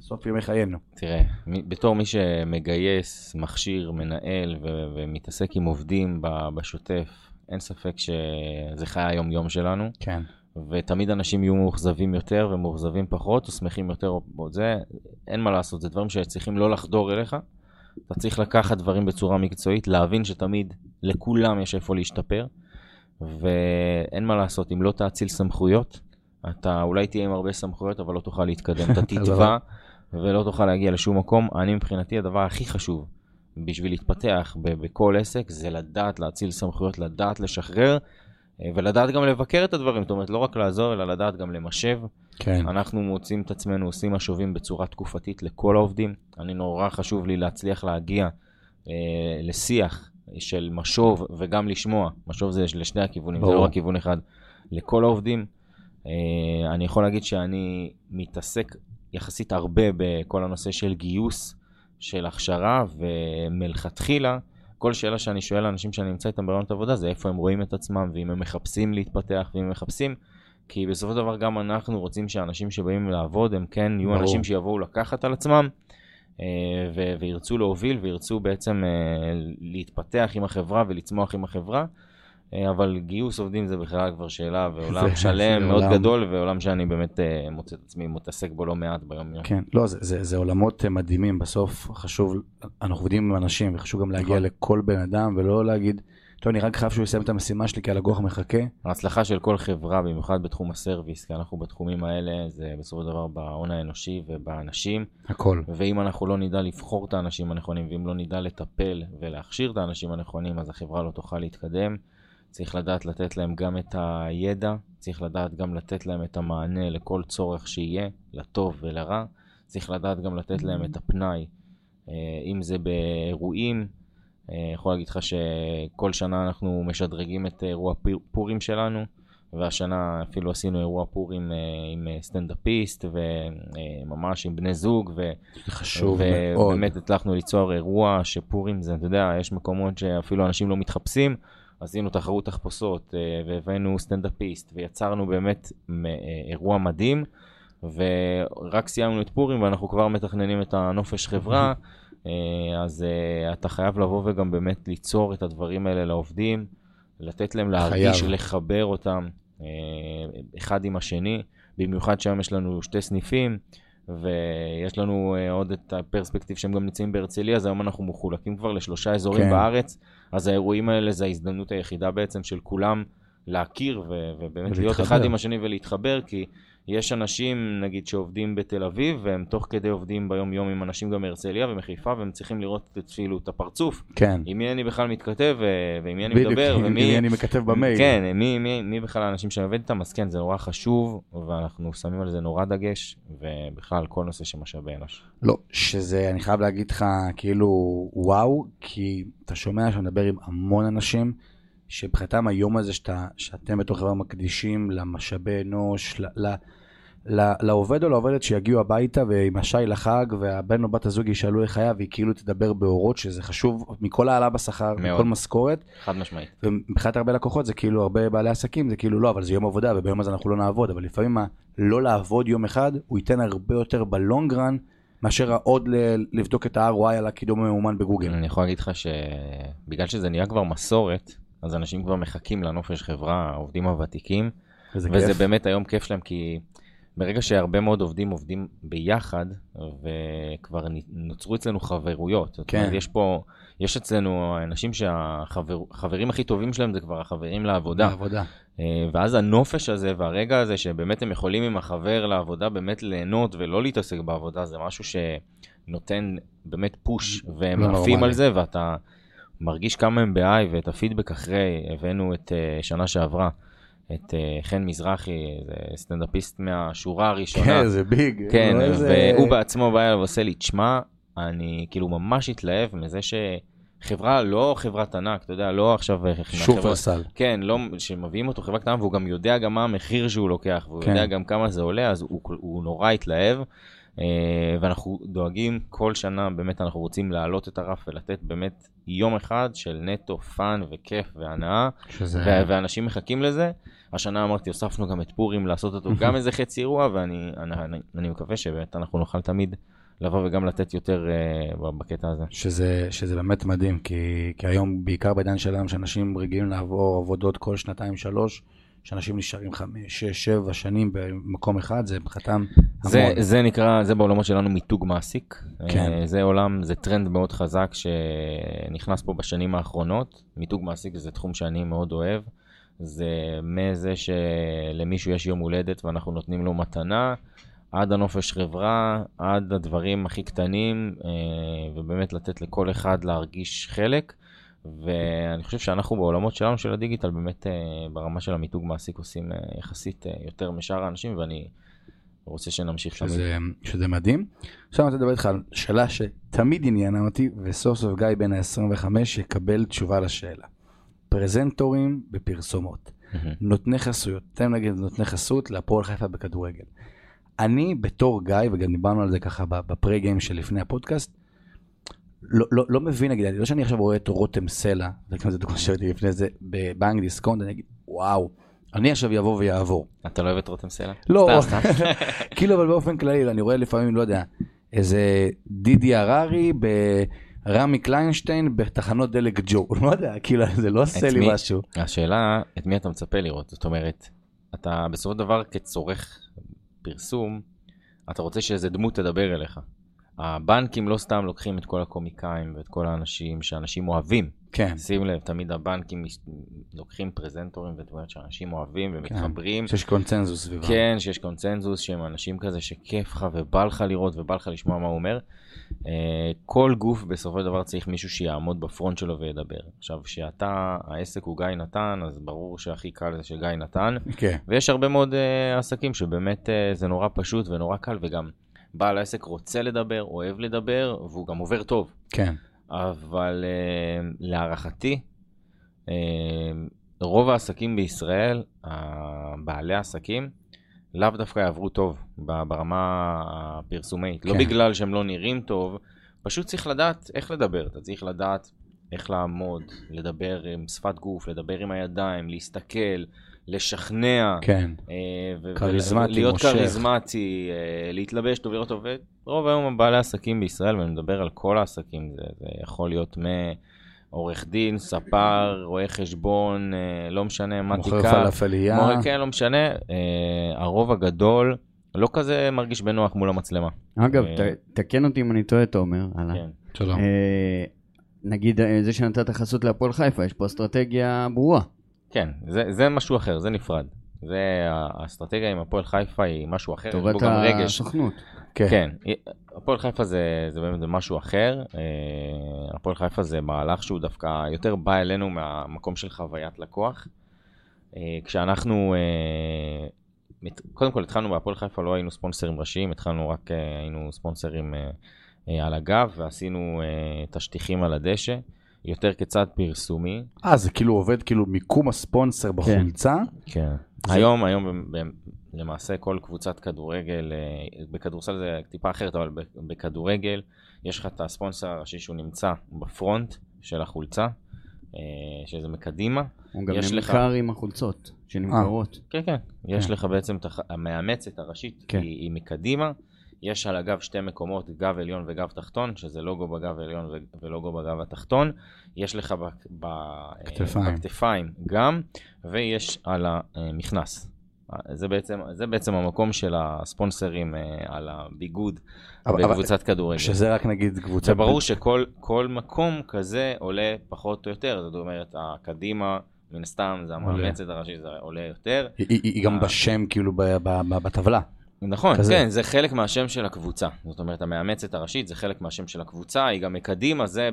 סוף ימי חיינו.
תראה, בתור מי שמגייס, מכשיר, מנהל ו- ומתעסק עם עובדים בשוטף, אין ספק שזה חיי היום-יום שלנו,
כן.
ותמיד אנשים יהיו מאוכזבים יותר ומאוכזבים פחות, או שמחים יותר, או או זה, אין מה לעשות, זה דברים שצריכים לא לחדור אליך. אתה צריך לקחת דברים בצורה מקצועית, להבין שתמיד לכולם יש איפה להשתפר, ואין מה לעשות, אם לא תאציל סמכויות, אתה אולי תהיה עם הרבה סמכויות, אבל לא תוכל להתקדם. אתה תתבע ולא תוכל להגיע לשום מקום. אני מבחינתי, הדבר הכי חשוב בשביל להתפתח בכל עסק, זה לדעת להאציל סמכויות, לדעת לשחרר, אה, ולדעת גם לבקר את הדברים. זאת אומרת, לא רק לעזור, אלא לדעת גם למשב.
כן.
אנחנו מוצאים את עצמנו עושים משובים בצורה תקופתית לכל העובדים. אני נורא חשוב לי להצליח להגיע אה, לשיח של משוב וגם לשמוע. משוב זה לשני הכיוונים, זה
ברור.
לא רק כיוון אחד. לכל העובדים. אה, אני יכול להגיד שאני מתעסק יחסית הרבה בכל הנושא של גיוס, של הכשרה, ומלכתחילה, כל שאלה שאני שואל לאנשים שאני נמצא איתם ברעיונות עבודה זה איפה הם רואים את עצמם, ואם הם מחפשים להתפתח, ואם הם מחפשים, כי בסופו של דבר גם אנחנו רוצים שאנשים שבאים לעבוד, הם כן יהיו
ברור.
אנשים שיבואו לקחת על עצמם, ו- וירצו להוביל, וירצו בעצם אה, להתפתח עם החברה ולצמוח עם החברה. אה, אבל גיוס עובדים זה בכלל כבר שאלה, ועולם שלם מאוד
עולם.
גדול, ועולם שאני באמת אה, מוצא את עצמי מתעסק בו לא מעט ביום יום.
כן, לא, זה, זה, זה עולמות אה, מדהימים, בסוף חשוב, אנחנו עובדים עם אנשים, וחשוב גם להגיע
נכון.
לכל בן אדם, ולא להגיד, טוב, אני רק חייב שהוא יסיים את המשימה שלי, כי הלקוח מחכה.
ההצלחה של כל חברה, במיוחד בתחום הסרוויס, כי אנחנו בתחומים האלה, זה בסופו של דבר בהון האנושי ובאנשים,
הכל.
ואם אנחנו לא נדע לבחור את האנשים הנכונים, ואם לא נדע לטפל ולהכשיר את האנשים הנכונים, אז החברה לא תוכל להתקדם. צריך לדעת לתת להם גם את הידע, צריך לדעת גם לתת להם את המענה לכל צורך שיהיה, לטוב ולרע. צריך לדעת גם לתת להם את הפנאי, אה, אם זה באירועים. אה, יכול להגיד לך שכל שנה אנחנו משדרגים את אירוע פורים שלנו, והשנה אפילו עשינו אירוע פורים אה, עם אה, סטנדאפיסט, וממש עם בני זוג, ו...
חשוב מאוד.
ובאמת הצלחנו ליצור אירוע שפורים זה, אתה יודע, יש מקומות שאפילו אנשים לא מתחפשים. עשינו תחרות תחפושות והבאנו סטנדאפיסט ויצרנו באמת אירוע מדהים ורק סיימנו את פורים ואנחנו כבר מתכננים את הנופש חברה אז אה, אתה חייב לבוא וגם באמת ליצור את הדברים האלה לעובדים, לתת להם להרגיש,
חייב.
לחבר אותם אה, אחד עם השני, במיוחד שהיום יש לנו שתי סניפים ויש לנו אה, עוד את הפרספקטיב שהם גם נמצאים בהרצליה, אז היום אנחנו מחולקים כבר לשלושה אזורים
כן.
בארץ, אז האירועים האלה זה ההזדמנות היחידה בעצם של כולם להכיר ו- ובאמת להיות
ולהתחבר.
אחד עם השני ולהתחבר, כי יש אנשים, נגיד, שעובדים בתל אביב, והם תוך כדי עובדים ביום-יום עם אנשים גם מהרצליה ומחיפה, והם צריכים לראות את, כאילו, את הפרצוף,
כן.
עם מי אני בכלל מתכתב, ועם מי אני
בדיוק,
מדבר,
עם
ומי...
מי אני מכתב במייל.
כן, מי, מי, מי בכלל האנשים שאני עובד איתם, אז כן, זה נורא חשוב, ואנחנו שמים על זה נורא דגש, ובכלל, כל נושא של משאבי אנוש.
לא, שזה, אני חייב להגיד לך, כאילו, וואו, כי אתה שומע שאני מדבר עם המון אנשים, שמבחינתם היום הזה שאתה, שאתם בתור חברה מקדישים למשאבי אנוש, ל, ל, לעובד או לעובדת שיגיעו הביתה ועם השי לחג, והבן או בת הזוג ישאלו איך היה, והיא כאילו תדבר באורות, שזה חשוב מכל העלאה בשכר. מכל משכורת,
חד משמעית.
ומבחינת הרבה לקוחות זה כאילו הרבה בעלי עסקים זה כאילו לא אבל זה יום עבודה וביום הזה אנחנו לא נעבוד אבל לפעמים ה- לא לעבוד יום אחד הוא ייתן הרבה יותר בלונג רן מאשר עוד לבדוק את ה-ROI על הקידום המאומן בגוגל.
אני יכול להגיד לך שבגלל שזה נהיה כבר מסורת, אז אנשים כבר מחכים לנופש חברה, העובדים הוותיקים, וזה
כיף.
באמת היום כיף שלהם, כי ברגע שהרבה מאוד עובדים עובדים ביחד, וכבר נוצרו אצלנו חברויות. זאת
כן.
אומרת, יש פה, יש אצלנו אנשים שהחברים הכי טובים שלהם זה כבר החברים לעבודה.
בעבודה.
אה, ואז הנופש הזה והרגע הזה שבאמת הם יכולים עם החבר לעבודה באמת ליהנות ולא להתעסק בעבודה, זה משהו שנותן באמת פוש, והם
לא
עפים. על זה, ואתה מרגיש כמה הם ב-I, ואת הפידבק אחרי, הבאנו את אה, שנה שעברה, את אה, חן מזרחי, זה סטנדאפיסט מהשורה הראשונה.
כן, זה ביג.
כן,
לא
והוא בעצמו בא אליו ועושה לי, תשמע, אני כאילו ממש התלהב מזה שחברה, לא חברת ענק, אתה יודע, לא עכשיו... אה,
שופרסל.
כן, לא, שמביאים אותו חברה קטנה והוא גם יודע גם מה המחיר שהוא לוקח, והוא
כן.
יודע גם כמה זה עולה, אז הוא, הוא נורא התלהב. אה, ואנחנו דואגים כל שנה, באמת אנחנו רוצים להעלות את הרף ולתת באמת יום אחד של נטו fun וכיף והנאה,
שזה...
ואנשים מחכים לזה. השנה אמרתי, הוספנו גם את פורים לעשות אותו גם איזה חצי אירוע, ואני אני, אני, אני מקווה שבאמת אנחנו נוכל תמיד לבוא וגם לתת יותר uh, בקטע הזה.
שזה, שזה באמת מדהים, כי, כי היום, בעיקר בעידן שלנו, שאנשים רגילים לעבור עבודות כל שנתיים, שלוש, שאנשים נשארים חמש, שש, שבע שנים במקום אחד, זה מבחינתם
זה,
המון.
זה נקרא, זה בעולמות שלנו מיתוג מעסיק.
כן.
אה, זה עולם, זה טרנד מאוד חזק שנכנס פה בשנים האחרונות. מיתוג מעסיק זה תחום שאני מאוד אוהב. זה מזה שלמישהו יש יום הולדת ואנחנו נותנים לו מתנה, עד הנופש חברה, עד הדברים הכי קטנים, אה, ובאמת לתת לכל אחד להרגיש חלק. ואני חושב שאנחנו בעולמות שלנו של הדיגיטל באמת אה, ברמה של המיתוג מעסיק עושים אה, יחסית יותר משאר האנשים ואני רוצה שנמשיך תמיד.
שזה, שזה מדהים. עכשיו אני רוצה לדבר איתך על שאלה שתמיד עניינה אותי, וסוף סוף גיא בן ה-25 יקבל תשובה לשאלה. פרזנטורים בפרסומות. נותני חסויות, תן נגיד נותני חסות להפועל חיפה בכדורגל. אני בתור גיא, וגם דיברנו על זה ככה בפרי גיים שלפני הפודקאסט, לא, לא, לא מבין, נגיד, לא שאני עכשיו רואה את רותם סלע, וגם זו דוגמה שהייתי לפני זה, בבנק דיסקונט, אני אגיד, וואו, אני עכשיו יבוא ויעבור.
אתה לא אוהב את רותם סלע?
לא. כאילו אבל באופן כללי אני רואה לפעמים לא יודע איזה דידי הררי ברמי קליינשטיין בתחנות דלק ג'ו לא יודע כאילו זה לא עושה לי
מי?
משהו
השאלה, את מי אתה מצפה לראות? זאת אומרת, אתה בסופו של דבר כצורך פרסום, אתה רוצה שאיזה דמות תדבר אליך. הבנקים לא סתם לוקחים את כל הקומיקאים ואת כל האנשים שאנשים אוהבים.
כן
שים לב, תמיד הבנקים לוקחים פרזנטורים ודמויות שאנשים אוהבים ומתחברים.
שיש קונצנזוס סביבם
כן, שיש קונצנזוס, שהם אנשים כזה שכיף לך ובא לך לראות ובא לך לשמוע מה הוא אומר. אה, כל גוף בסופו של דבר צריך מישהו שיעמוד בפרונט שלו וידבר. עכשיו, כשאתה, העסק הוא גיא נתן, אז ברור שהכי קל זה שגיא נתן,
כן
ויש הרבה מאוד uh, עסקים שבאמת uh, זה נורא פשוט ונורא קל, וגם בעל העסק רוצה לדבר, אוהב לדבר, והוא גם עובר טוב.
כן
אבל uh, להערכתי, uh, רוב העסקים בישראל, בעלי העסקים, לאו דווקא יעברו טוב ברמה הפרסומית. לא
כן.
בגלל שהם לא נראים טוב, פשוט צריך לדעת איך לדבר. אתה צריך לדעת איך לעמוד, לדבר עם שפת גוף, לדבר עם הידיים, להסתכל, לשכנע.
כן
אה, ו-
כריזמטי,
להיות
מושך.
כריזמטי, אה, להתלבש טוב, לראות טוב. רוב היום בעלי עסקים בישראל, ואני מדבר על כל העסקים, זה, זה יכול להיות מעורך דין, ספר, רואה חשבון, אה, לא משנה מה
מוכר
תיקח.
פלאפלייה
מורה, כן, לא משנה. הרוב הגדול לא כזה מרגיש בנוח מול המצלמה.
אגב, ת- תקן אותי אם אני טועה, תומר.
כן.
שלום
נגיד זה שנתת חסות להפועל חיפה, יש פה אסטרטגיה ברורה.
כן, זה, זה משהו אחר, זה נפרד. זה האסטרטגיה עם הפועל חיפה היא משהו אחר, יש בו
טובת
גם רגש.
הסוכנות.
כן
כן, הפועל חיפה זה, זה באמת משהו אחר. אה, הפועל חיפה זה מהלך שהוא דווקא יותר בא אלינו מהמקום של חוויית לקוח. אה, כשאנחנו, אה, קודם כל התחלנו בהפועל חיפה, לא היינו ספונסרים ראשיים, התחלנו רק, היינו ספונסרים על הגב ועשינו את השטיחים על הדשא, יותר כצד פרסומי.
אה זה כאילו עובד כאילו מיקום הספונסר בחולצה
כן. היום, היום למעשה כל קבוצת כדורגל, אה, בכדורסל זה טיפה אחרת, אבל בכדורגל יש לך את הספונסר הראשי שהוא נמצא בפרונט של החולצה, אה, שזה מקדימה.
הוא גם
יש לך-
נמכר עם החולצות שנמכרות.
כן, כן. יש
כן.
לך בעצם את המאמצת הראשית,
כן.
היא, היא מקדימה, יש על הגב שתי מקומות, גב עליון וגב תחתון, שזה לוגו בגב העליון ולוגו בגב התחתון. יש לך ב- ב-
כתפיים.
בכתפיים גם, ויש על המכנס. זה בעצם, זה בעצם המקום של הספונסרים אה, על הביגוד
אבל- אבל-
בקבוצת כדורגל.
שזה רק נגיד קבוצה...
וברור שכל כל מקום כזה עולה פחות או יותר, זאת אומרת, הקדימה, מן הסתם, זה המאמצת הראשית, זה עולה יותר.
היא- היא היא גם
אה.
בשם כאילו בטבלה.
נכון,
כזה.
כן, זה חלק מהשם של הקבוצה. זאת אומרת, המאמצת הראשית זה חלק מהשם של הקבוצה, היא גם מקדימה, זה,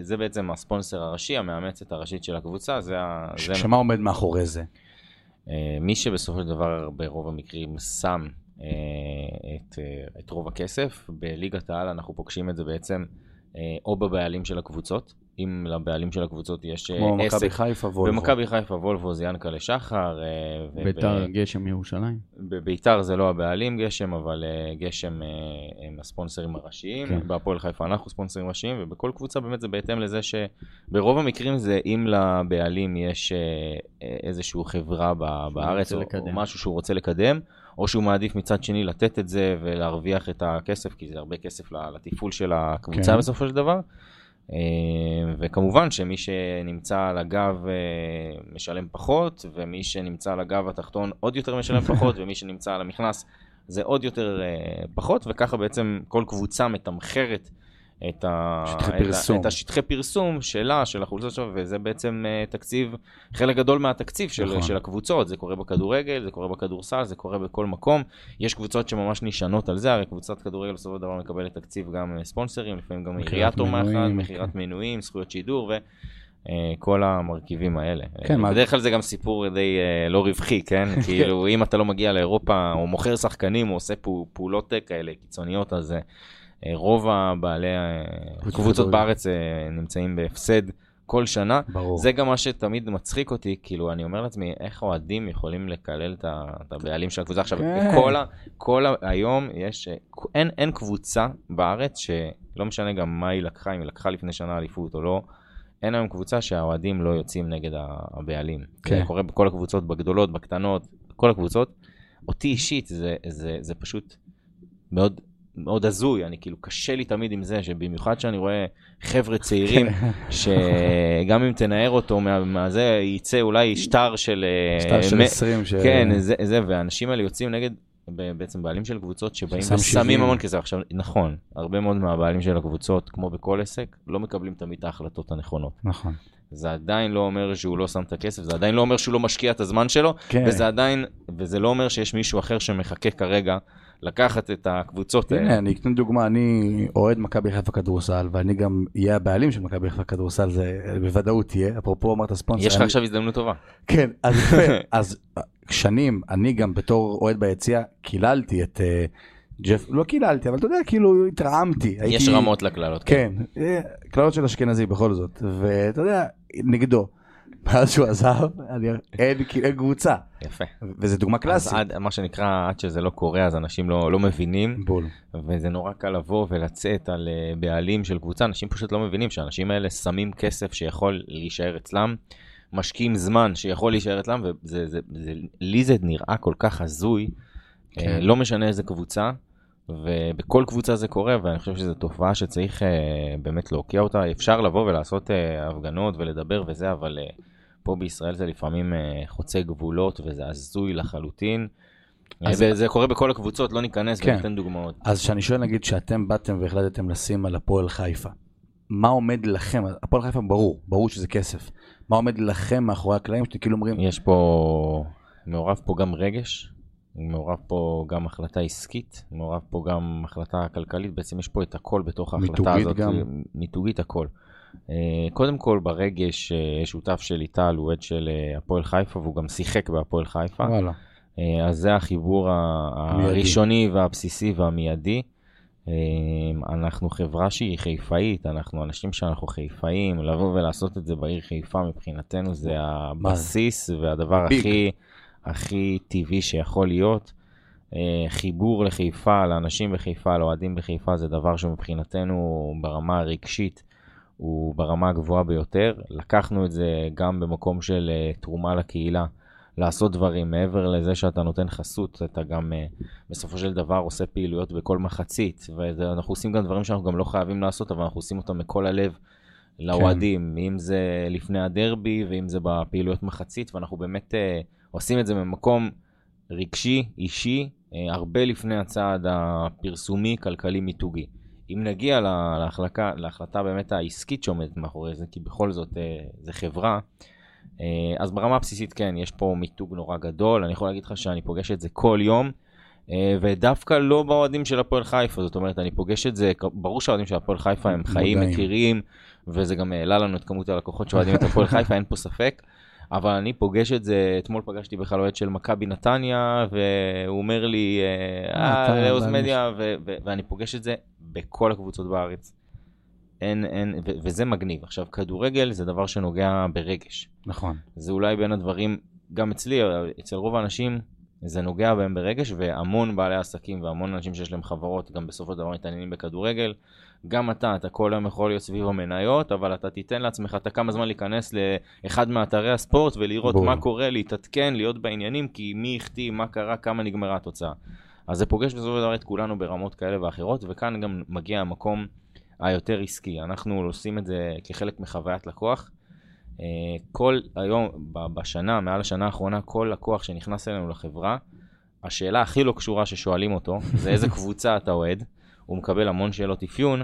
זה בעצם הספונסר הראשי, המאמצת הראשית של הקבוצה, זה, ה-
ש-
זה
שמה עומד מאחורי זה?
אה, מי שבסופו של דבר ברוב המקרים שם אה, את, אה, את רוב הכסף, בליגת העל אנחנו פוגשים את זה בעצם או בבעלים של הקבוצות, אם לבעלים של הקבוצות יש אה,
כמו
עסק.
מכבי חיפה וולבו.
במכבי חיפה וולבו זה ינקלה שחר. אה, וב-
ביתר גשם ירושלים.
בביתר זה לא הבעלים גשם, אבל אה, גשם הם הספונסרים הראשיים.
כן.
בהפועל חיפה אנחנו ספונסרים ראשיים, ובכל קבוצה באמת זה בהתאם לזה שברוב המקרים זה אם לבעלים יש איזושהי חברה בארץ, או,
לקדם.
או משהו שהוא רוצה לקדם, או שהוא מעדיף מצד שני לתת את זה ולהרוויח את הכסף, כי זה הרבה כסף ל- לתפעול של הקבוצה
כן.
בסופו של דבר. אה, וכמובן שמי שנמצא על הגב אה, משלם פחות, ומי שנמצא על הגב התחתון עוד יותר משלם פחות, ומי שנמצא על המכנס זה עוד יותר אה, פחות, וככה בעצם כל קבוצה מתמחרת את, ה...
שטחי
את,
פרסום.
את השטחי פרסום שלה, של החולצות שלו, וזה בעצם אה, תקציב, חלק גדול מהתקציב של,
נכון.
של הקבוצות, זה קורה בכדורגל, זה קורה בכדורסל, זה קורה בכל מקום. יש קבוצות שממש נשענות על זה, הרי קבוצת כדורגל בסופו של דבר מקבלת תקציב גם אה, ספונסרים, לפעמים גם עירייה תומכת, מכירת
כן.
מנויים, זכויות שידור וכל המרכיבים האלה.
כן,
אה, בדרך כלל זה גם סיפור די אה, לא רווחי, כן? כאילו, אם אתה לא מגיע לאירופה, או מוכר שחקנים, או עושה פעולות אה, כאלה קיצוניות, אז אה, אה, רוב הבעלי
קבוצות
הקבוצות
כדורגל.
בארץ אה, נמצאים בהפסד כל שנה.
ברור.
זה גם מה שתמיד מצחיק אותי, כאילו, אני אומר לעצמי, איך אוהדים יכולים לקלל את הבעלים של הקבוצה. עכשיו,
כן.
כל, ה, כל ה, היום יש, אה, אין, אין קבוצה בארץ שלא משנה גם מה היא לקחה, אם היא לקחה לפני שנה אליפות או לא, אין היום קבוצה שהאוהדים לא יוצאים נגד הבעלים.
כן.
זה קורה בכל הקבוצות, בגדולות, בקטנות, כל הקבוצות. אותי אישית זה, זה, זה פשוט מאוד, מאוד הזוי, אני כאילו קשה לי תמיד עם זה, שבמיוחד שאני רואה חבר'ה צעירים, שגם אם תנער אותו מה- מהזה, יצא אולי שטר של... אה,
שטר של
מ-
20 ש...
כן, זה, זה, והאנשים האלה יוצאים נגד בעצם בעלים של קבוצות שבאים ושמים
70.
המון כסף. עכשיו, נכון, הרבה מאוד מהבעלים של הקבוצות, כמו בכל עסק, לא מקבלים תמיד את ההחלטות הנכונות.
נכון.
זה עדיין לא אומר שהוא לא שם את הכסף, זה עדיין לא אומר שהוא לא משקיע את הזמן שלו,
כן.
וזה עדיין, וזה לא אומר שיש מישהו אחר שמחכה כרגע לקחת את הקבוצות האלה.
הנה, אני אתן דוגמה, אני אוהד מכבי חיפה כדורסל, ואני גם אהיה הבעלים של מכבי חיפה כדורסל, זה בוודאות יהיה, אפרופו אמרת ספונסר.
יש לך עכשיו הזדמנות טובה.
כן, אז יפה, אז שנים, אני גם בתור אוהד ביציע, קיללתי את אה, ג'ף, לא קיללתי, אבל אתה יודע, כאילו התרעמתי.
יש
הייתי-
רמות לקללות.
כן, אה, קללות של אשכנזי בכל זאת, ואתה יודע, נגדו. מאז שהוא עזב, אני- אין קבוצה,
יפה.
וזו דוגמה
אז
קלאסית.
עד, מה שנקרא, עד שזה לא קורה, אז אנשים לא, לא מבינים,
בול.
וזה נורא קל לבוא ולצאת על אה, בעלים של קבוצה. אנשים פשוט לא מבינים שהאנשים האלה שמים כסף שיכול להישאר אצלם, משקיעים זמן שיכול להישאר אצלם, וזה, זה, נראה כל כך הזוי,
כן.
כן. לא משנה איזה קבוצה, ובכל קבוצה זה קורה, ואני חושב שזו תופעה שצריך אה, באמת להוקיע אותה. אפשר לבוא ולעשות אה, הפגנות ולדבר וזה, אבל אה, פה בישראל זה לפעמים אה, חוצה גבולות, וזה הזוי לחלוטין.
אז-
אז... וזה קורה בכל הקבוצות, לא ניכנס
כן.
וניתן דוגמאות.
אז שאני שואל נגיד שאתם באתם והחלטתם לשים על הפועל חיפה, מה עומד לכם, הפועל חיפה ברור, ברור שזה כסף, מה עומד לכם מאחורי הקלעים שאתם כאילו אומרים,
יש פה, מעורב פה גם רגש, מעורב פה גם החלטה עסקית, מעורב פה גם החלטה כלכלית, בעצם יש פה את הכל בתוך ההחלטה
מיתוגית
הזאת.
גם.
מיתוגית הכל. אה, קודם כל ברגש, שותף של טל, הוא עד של אה, הפועל חיפה, והוא גם שיחק בהפועל חיפה.
וואלה,
אה, אז זה החיבור
המיידי.
הראשוני והבסיסי והמיידי. אנחנו חברה שהיא חיפאית, אנחנו אנשים שאנחנו חיפאים, לבוא ולעשות את זה בעיר חיפה מבחינתנו זה הבסיס והדבר
ביג.
הכי, הכי טבעי שיכול להיות. חיבור לחיפה, לאנשים בחיפה, לאוהדים בחיפה, זה דבר שמבחינתנו ברמה הרגשית הוא ברמה הגבוהה ביותר. לקחנו את זה גם במקום של אה, תרומה לקהילה. לעשות דברים. מעבר לזה שאתה נותן חסות, אתה גם אה, בסופו של דבר עושה פעילויות בכל מחצית, ואנחנו עושים גם דברים שאנחנו גם לא חייבים לעשות, אבל אנחנו עושים אותם מכל הלב לאוהדים, כן. אם זה לפני הדרבי ואם זה בפעילויות מחצית, ואנחנו באמת אה, עושים את זה ממקום רגשי, אישי, אה, הרבה לפני הצעד הפרסומי, כלכלי, מיתוגי. אם נגיע להחלקה, להחלטה באמת העסקית שעומדת מאחורי זה, כי בכל זאת אה, זה חברה, אה, אז ברמה הבסיסית כן, יש פה מיתוג נורא גדול, אני יכול להגיד לך שאני פוגש את זה כל יום, אה, ודווקא לא באוהדים של הפועל חיפה, זאת אומרת, אני פוגש את זה, ברור שהאוהדים של הפועל חיפה הם חיים, מכירים, וזה גם העלה לנו את כמות הלקוחות שאוהדים את הפועל חיפה, אין פה ספק. אבל אני פוגש את זה, אתמול פגשתי בכלל אוהד של מכבי נתניה, והוא אומר לי, אה, לאוז מדיה, ואני פוגש את זה בכל הקבוצות בארץ. אין, אין, ו- וזה מגניב. עכשיו, כדורגל זה דבר שנוגע ברגש.
נכון.
זה אולי בין הדברים, גם אצלי, אצל רוב האנשים, זה נוגע בהם ברגש, והמון בעלי עסקים והמון אנשים שיש להם חברות, גם בסופו של דבר מתעניינים בכדורגל. גם אתה, אתה כל היום יכול להיות סביב המניות, אבל אתה תיתן לעצמך את הכמה זמן להיכנס לאחד מאתרי הספורט ולראות בוא. מה קורה, להתעדכן, להיות בעניינים, כי מי החטיא, מה קרה, כמה נגמרה התוצאה. אז זה פוגש בסופו של דבר את כולנו ברמות כאלה ואחרות, וכאן גם מגיע המקום היותר עסקי. אנחנו עושים את זה כחלק מחוויית לקוח. אה, כל היום, בשנה, מעל השנה האחרונה, כל לקוח שנכנס אלינו לחברה, השאלה הכי לא קשורה ששואלים אותו, זה איזה קבוצה אתה אוהד. הוא מקבל המון שאלות אפיון,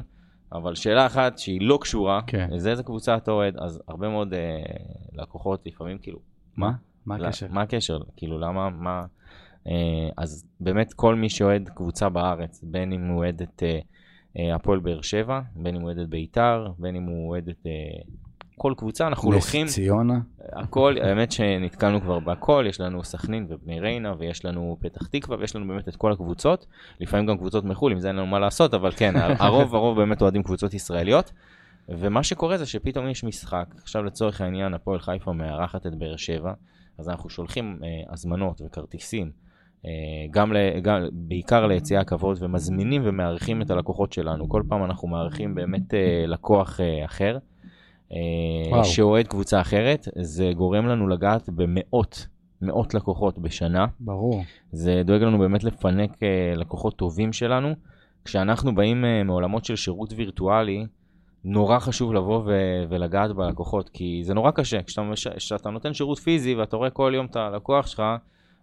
אבל שאלה אחת שהיא לא קשורה, כן. זה איזה קבוצה אתה אוהד, אז הרבה מאוד אה, לקוחות לפעמים כאילו,
מה? מה הקשר?
מה הקשר? כאילו, למה, מה... אה, אז באמת כל מי שאוהד קבוצה בארץ, בין אם הוא אוהד את אה, אה, הפועל באר שבע, בין אם הוא אוהד את ביתר, בין אם הוא אוהד את כל קבוצה, אנחנו לוקחים...
נס ציונה.
הכל, האמת שנתקלנו כבר בהכל, יש לנו סכנין ובני ריינה, ויש לנו פתח תקווה, ויש לנו באמת את כל הקבוצות, לפעמים גם קבוצות מחו"ל, אם זה אין לנו מה לעשות, אבל כן, הרוב הרוב באמת אוהדים קבוצות ישראליות. ומה שקורה זה שפתאום יש משחק, עכשיו לצורך העניין הפועל חיפה מארחת את באר שבע, אז אנחנו שולחים אה, הזמנות וכרטיסים אה, גם, גם בעיקר ליציאה כבוד ומזמינים ומארחים את הלקוחות שלנו. כל פעם אנחנו מארחים באמת אה, לקוח אה, אחר, שאוהד קבוצה אחרת, זה גורם לנו לגעת במאות, מאות לקוחות בשנה.
ברור.
זה דואג לנו באמת לפנק לקוחות טובים שלנו. כשאנחנו באים מעולמות של שירות וירטואלי, נורא חשוב לבוא ו- ולגעת בלקוחות, כי זה נורא קשה. כשאתה, כשאתה נותן שירות פיזי ואתה רואה כל יום את הלקוח שלך,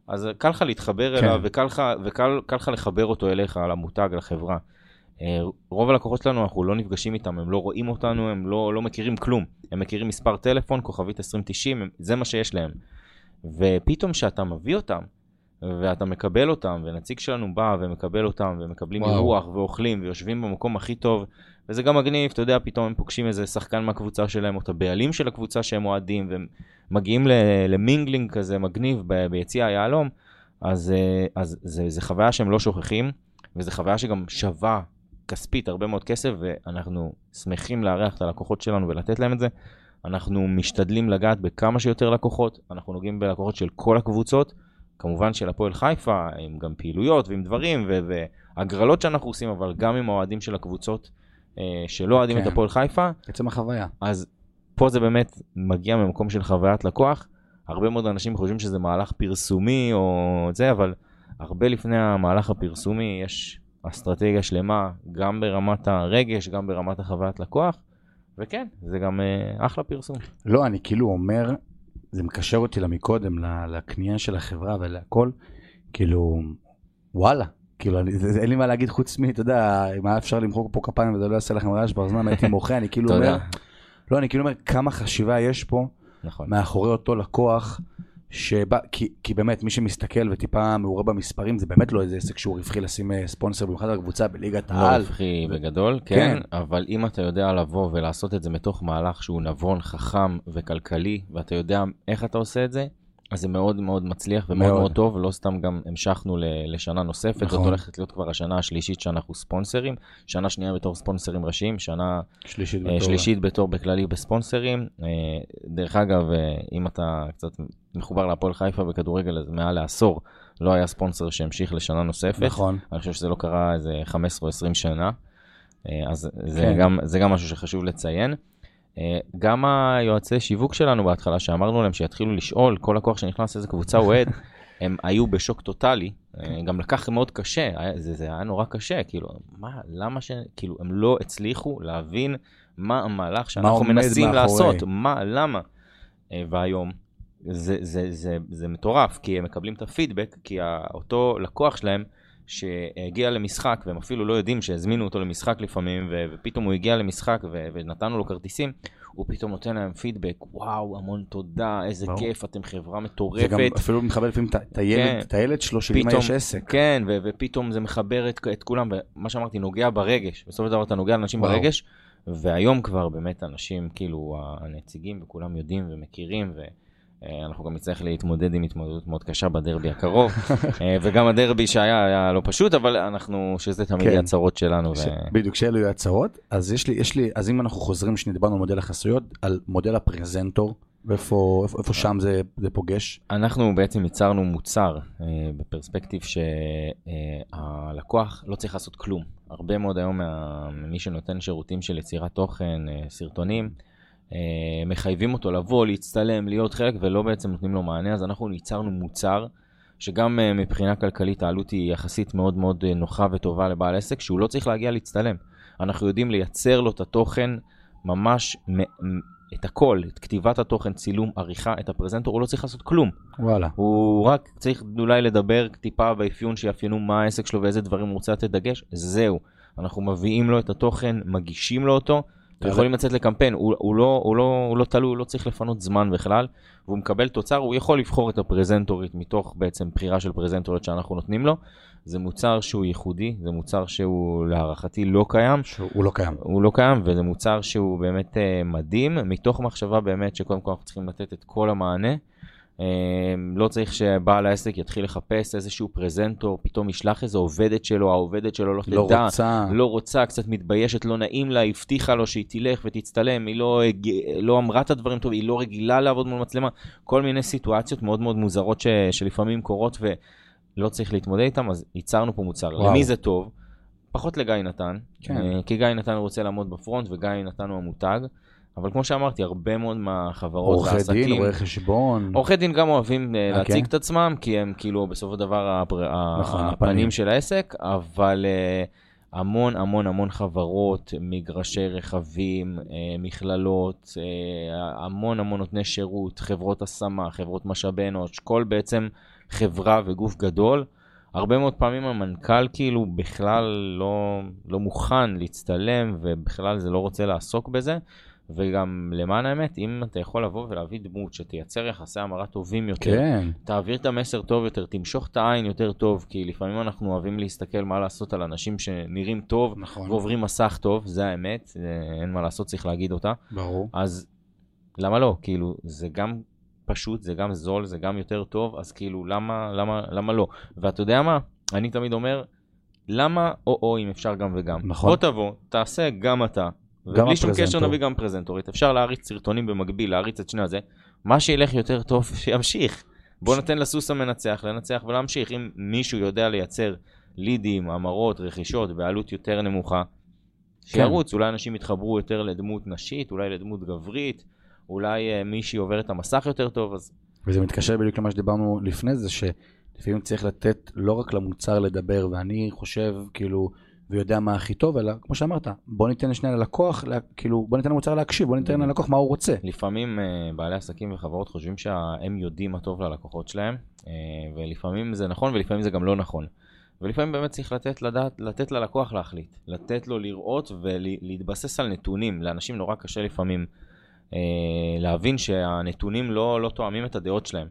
אז קל לך להתחבר כן. אליו וקל לך, וקל לך לחבר אותו אליך, על המותג, לחברה. אה, רוב הלקוחות שלנו, אנחנו לא נפגשים איתם, הם לא רואים אותנו, הם לא, לא מכירים כלום. הם מכירים מספר טלפון, כוכבית 2090, זה מה שיש להם. ופתאום כשאתה מביא אותם, ואתה מקבל אותם, ונציג שלנו בא ומקבל אותם, ומקבלים אירוח, ואוכלים, ויושבים במקום הכי טוב, וזה גם מגניב, אתה יודע, פתאום הם פוגשים איזה שחקן מהקבוצה שלהם, או את הבעלים של הקבוצה שהם אוהדים, והם מגיעים למינגלינג כזה מגניב ביציע היהלום, אז, אה, אז זה, זה חוויה שהם לא שוכחים, וזו חוויה שגם שווה כספית הרבה מאוד כסף, ואנחנו שמחים לארח את הלקוחות שלנו ולתת להם את זה. אנחנו משתדלים לגעת בכמה שיותר לקוחות, אנחנו נוגעים בלקוחות של כל הקבוצות, כמובן של הפועל חיפה, עם גם פעילויות ועם דברים והגרלות שאנחנו עושים, אבל גם עם האוהדים של הקבוצות אה, שלא אוהדים כן. את הפועל חיפה.
עצם החוויה.
אז פה זה באמת מגיע ממקום של חוויית לקוח. הרבה מאוד אנשים חושבים שזה מהלך פרסומי או זה, אבל הרבה לפני המהלך הפרסומי יש אסטרטגיה שלמה, גם ברמת הרגש, גם ברמת החוויית לקוח, וכן, זה גם אה, אחלה פרסום.
לא, אני כאילו אומר, זה מקשר אותי למקודם, לקנייה של החברה ולהכל, כאילו, וואלה, כאילו, אני, זה, אין לי מה להגיד חוץ מ, אתה יודע, אם היה אפשר למחוק פה כפיים וזה לא יעשה לכם רעש באוזניים, הייתי מוחה, אני כאילו אומר, לא, אני כאילו אומר כמה חשיבה יש פה, נכון. מאחורי אותו לקוח, שבא, כי, כי באמת, מי שמסתכל וטיפה מעורה במספרים, זה באמת לא איזה עסק שהוא רווחי לשים אה, ספונסר במיוחד הקבוצה בליגת
לא העל. לא רווחי ו... בגדול, כן, כן, אבל אם אתה יודע לבוא ולעשות את זה מתוך מהלך שהוא נבון, חכם וכלכלי, ואתה יודע איך אתה עושה את זה, אז זה מאוד מאוד מצליח ומאוד מאוד, מאוד טוב, לא סתם גם המשכנו לשנה נוספת, נכון. זאת הולכת להיות כבר השנה השלישית שאנחנו ספונסרים, שנה שנייה בתור ספונסרים ראשיים, שנה
שלישית,
uh, בתור, שלישית בתור בכללי בספונסרים. Uh, דרך אגב, uh, אם אתה קצת מחובר להפועל חיפה בכדורגל, אז מעל לעשור לא היה ספונסר שהמשיך לשנה נוספת.
נכון.
אני חושב שזה לא קרה איזה 15 או 20 שנה, uh, אז זה, כן. גם, זה גם משהו שחשוב לציין. אה, גם היועצי שיווק שלנו בהתחלה, שאמרנו להם שיתחילו לשאול, כל לקוח שנכנס לאיזה קבוצה אוהד, הם היו בשוק טוטאלי, אה, גם לקח מאוד קשה, זה, זה היה נורא קשה, כאילו, מה, למה ש... כאילו, הם לא הצליחו להבין מה המהלך שאנחנו
עומד
מנסים
מאחורי.
לעשות, מה, למה. אה, והיום, זה, זה, זה, זה מטורף, כי הם מקבלים את הפידבק, כי אותו לקוח שלהם, שהגיע למשחק, והם אפילו לא יודעים שהזמינו אותו למשחק לפעמים, ו- ופתאום הוא הגיע למשחק ו- ונתנו לו כרטיסים, הוא פתאום נותן להם פידבק, וואו, המון תודה, איזה
ברור.
כיף, אתם חברה
זה
מטורפת.
גם אפילו מכבד לפעמים את- הילד,
כן.
הילד שלו, שלאמא יש עסק.
כן, ו- ופתאום זה מחבר את, את כולם, ומה שאמרתי, נוגע ברגש. בסופו של דבר אתה נוגע לאנשים
וואו.
ברגש, והיום כבר באמת אנשים, כאילו, הנציגים, וכולם יודעים ומכירים, ואנחנו גם נצטרך להתמודד עם התמודדות מאוד קשה בדרבי הקרוב, אה, וגם הדרבי שהיה היה לא פשוט, אבל אנחנו, שזה תמיד
כן.
יהיה הצרות שלנו.
ש-
ו...
בדיוק, שאלו יהיו הצהרות. אז יש לי, יש לי, אז אם אנחנו חוזרים, שדיברנו על מודל החסויות, על מודל הפרזנטור, ואיפה איפה, איפה שם זה, זה פוגש?
אנחנו בעצם ייצרנו מוצר אה, בפרספקטיב שהלקוח לא צריך לעשות כלום. הרבה מאוד היום ממי שנותן שירותים של יצירת תוכן, אה, סרטונים, אה, מחייבים אותו לבוא, להצטלם, להיות חלק, ולא בעצם נותנים לו מענה, אז אנחנו ייצרנו מוצר. שגם אה, מבחינה כלכלית העלות היא יחסית מאוד מאוד אה, נוחה וטובה לבעל עסק, שהוא לא צריך להגיע להצטלם. אנחנו יודעים לייצר לו את התוכן ממש, את הכל, את כתיבת התוכן, צילום, עריכה, את הפרזנטור, הוא לא צריך לעשות כלום.
וואלה.
הוא רק צריך אולי לדבר טיפה באפיון שיאפיינו מה העסק שלו ואיזה דברים הוא רוצה לתת דגש, זהו. אנחנו מביאים לו את התוכן, מגישים לו אותו,
יאללה.
ויכולים לצאת לקמפיין, הוא, הוא, לא, הוא, לא, הוא לא תלוי, הוא לא צריך לפנות זמן בכלל, והוא מקבל תוצר, הוא יכול לבחור את הפרזנטורית מתוך בעצם בחירה של פרזנטורית שאנחנו נותנים לו. זה מוצר שהוא ייחודי, זה מוצר שהוא להערכתי לא קיים,
שהוא לא קיים.
הוא לא קיים, וזה מוצר שהוא באמת uh, מדהים, מתוך מחשבה באמת שקודם כל אנחנו צריכים לתת את כל המענה. Uh, לא צריך שבעל העסק יתחיל לחפש איזשהו פרזנטור, פתאום ישלח איזו עובדת שלו, העובדת שלו לא
לא
תדע,
רוצה.
לא רוצה, קצת מתביישת, לא נעים לה, הבטיחה לו שהיא תלך ותצטלם, היא לא, לא אמרה את הדברים טוב, היא לא רגילה לעבוד מול מצלמה, כל מיני סיטואציות מאוד מאוד מוזרות ש, שלפעמים קורות ולא צריך להתמודד איתן, אז ייצרנו פה מוצר.
וואו.
למי זה טוב? פחות לגיא נתן,
כן.
אה, כי גיא נתן רוצה לעמוד בפרונט וגיא נתן הוא המותג, אבל כמו שאמרתי, הרבה מאוד מהחברות
עורכי
והעסקים...
דין, רואי חשבון.
עורכי דין גם אוהבים אה,
אה,
להציג
כן?
את עצמם, כי הם כאילו בסופו של דבר הפר...
נכון,
הפנים
הפנים.
של העסק, אבל אה, המון המון המון חברות, מגרשי רכבים, אה, מכללות, אה, המון המון נותני שירות, חברות השמה, חברות משאבי אנוש, כל בעצם חברה וגוף גדול. הרבה מאוד פעמים המנכ"ל כאילו בכלל לא, לא מוכן להצטלם ובכלל זה לא רוצה לעסוק בזה. וגם למען האמת, אם אתה יכול לבוא ולהביא דמות שתייצר יחסי המרה טובים יותר,
כן.
תעביר את המסר טוב יותר, תמשוך את העין יותר טוב, כי לפעמים אנחנו אוהבים להסתכל מה לעשות על אנשים שנראים טוב
נכון.
ועוברים מסך טוב, זה האמת, אין מה לעשות, צריך להגיד אותה.
ברור.
אז למה לא? כאילו, זה גם פשוט, זה גם זול, זה גם יותר טוב, אז כאילו, למה, למה, למה לא? ואתה יודע מה? אני תמיד אומר, למה או-או אם אפשר גם וגם?
נכון.
בוא תבוא, תעשה גם אתה. ובלי שום קשר. נביא גם פרזנטורית. אפשר להריץ סרטונים במקביל, להריץ את שני הזה. מה שילך יותר טוב, שימשיך. בוא ניתן לסוס המנצח לנצח ולהמשיך. אם מישהו יודע לייצר לידים, המרות, רכישות בעלות יותר נמוכה, שירוץ. אולי אנשים יתחברו יותר לדמות נשית, אולי לדמות גברית, אולי אה, מישהי עוברת את המסך יותר טוב, אז
וזה מתקשר בדיוק למה שדיברנו לפני זה, שלפעמים צריך לתת לא רק למוצר לדבר, ואני חושב, כאילו, ויודע מה הכי טוב, אלא כמו שאמרת, בוא ניתן שנייה ללקוח, לה, כאילו, בוא ניתן למוצר להקשיב, בוא ניתן ללקוח מה הוא רוצה.
לפעמים אה, בעלי עסקים וחברות חושבים שהם יודעים מה טוב ללקוחות שלהם, אה, ולפעמים זה נכון ולפעמים זה גם לא נכון. ולפעמים באמת צריך לתת, לדעת, לתת ללקוח להחליט, לתת לו לראות ולהתבסס על נתונים. לאנשים נורא קשה לפעמים אה, להבין שהנתונים לא, לא תואמים את הדעות שלהם.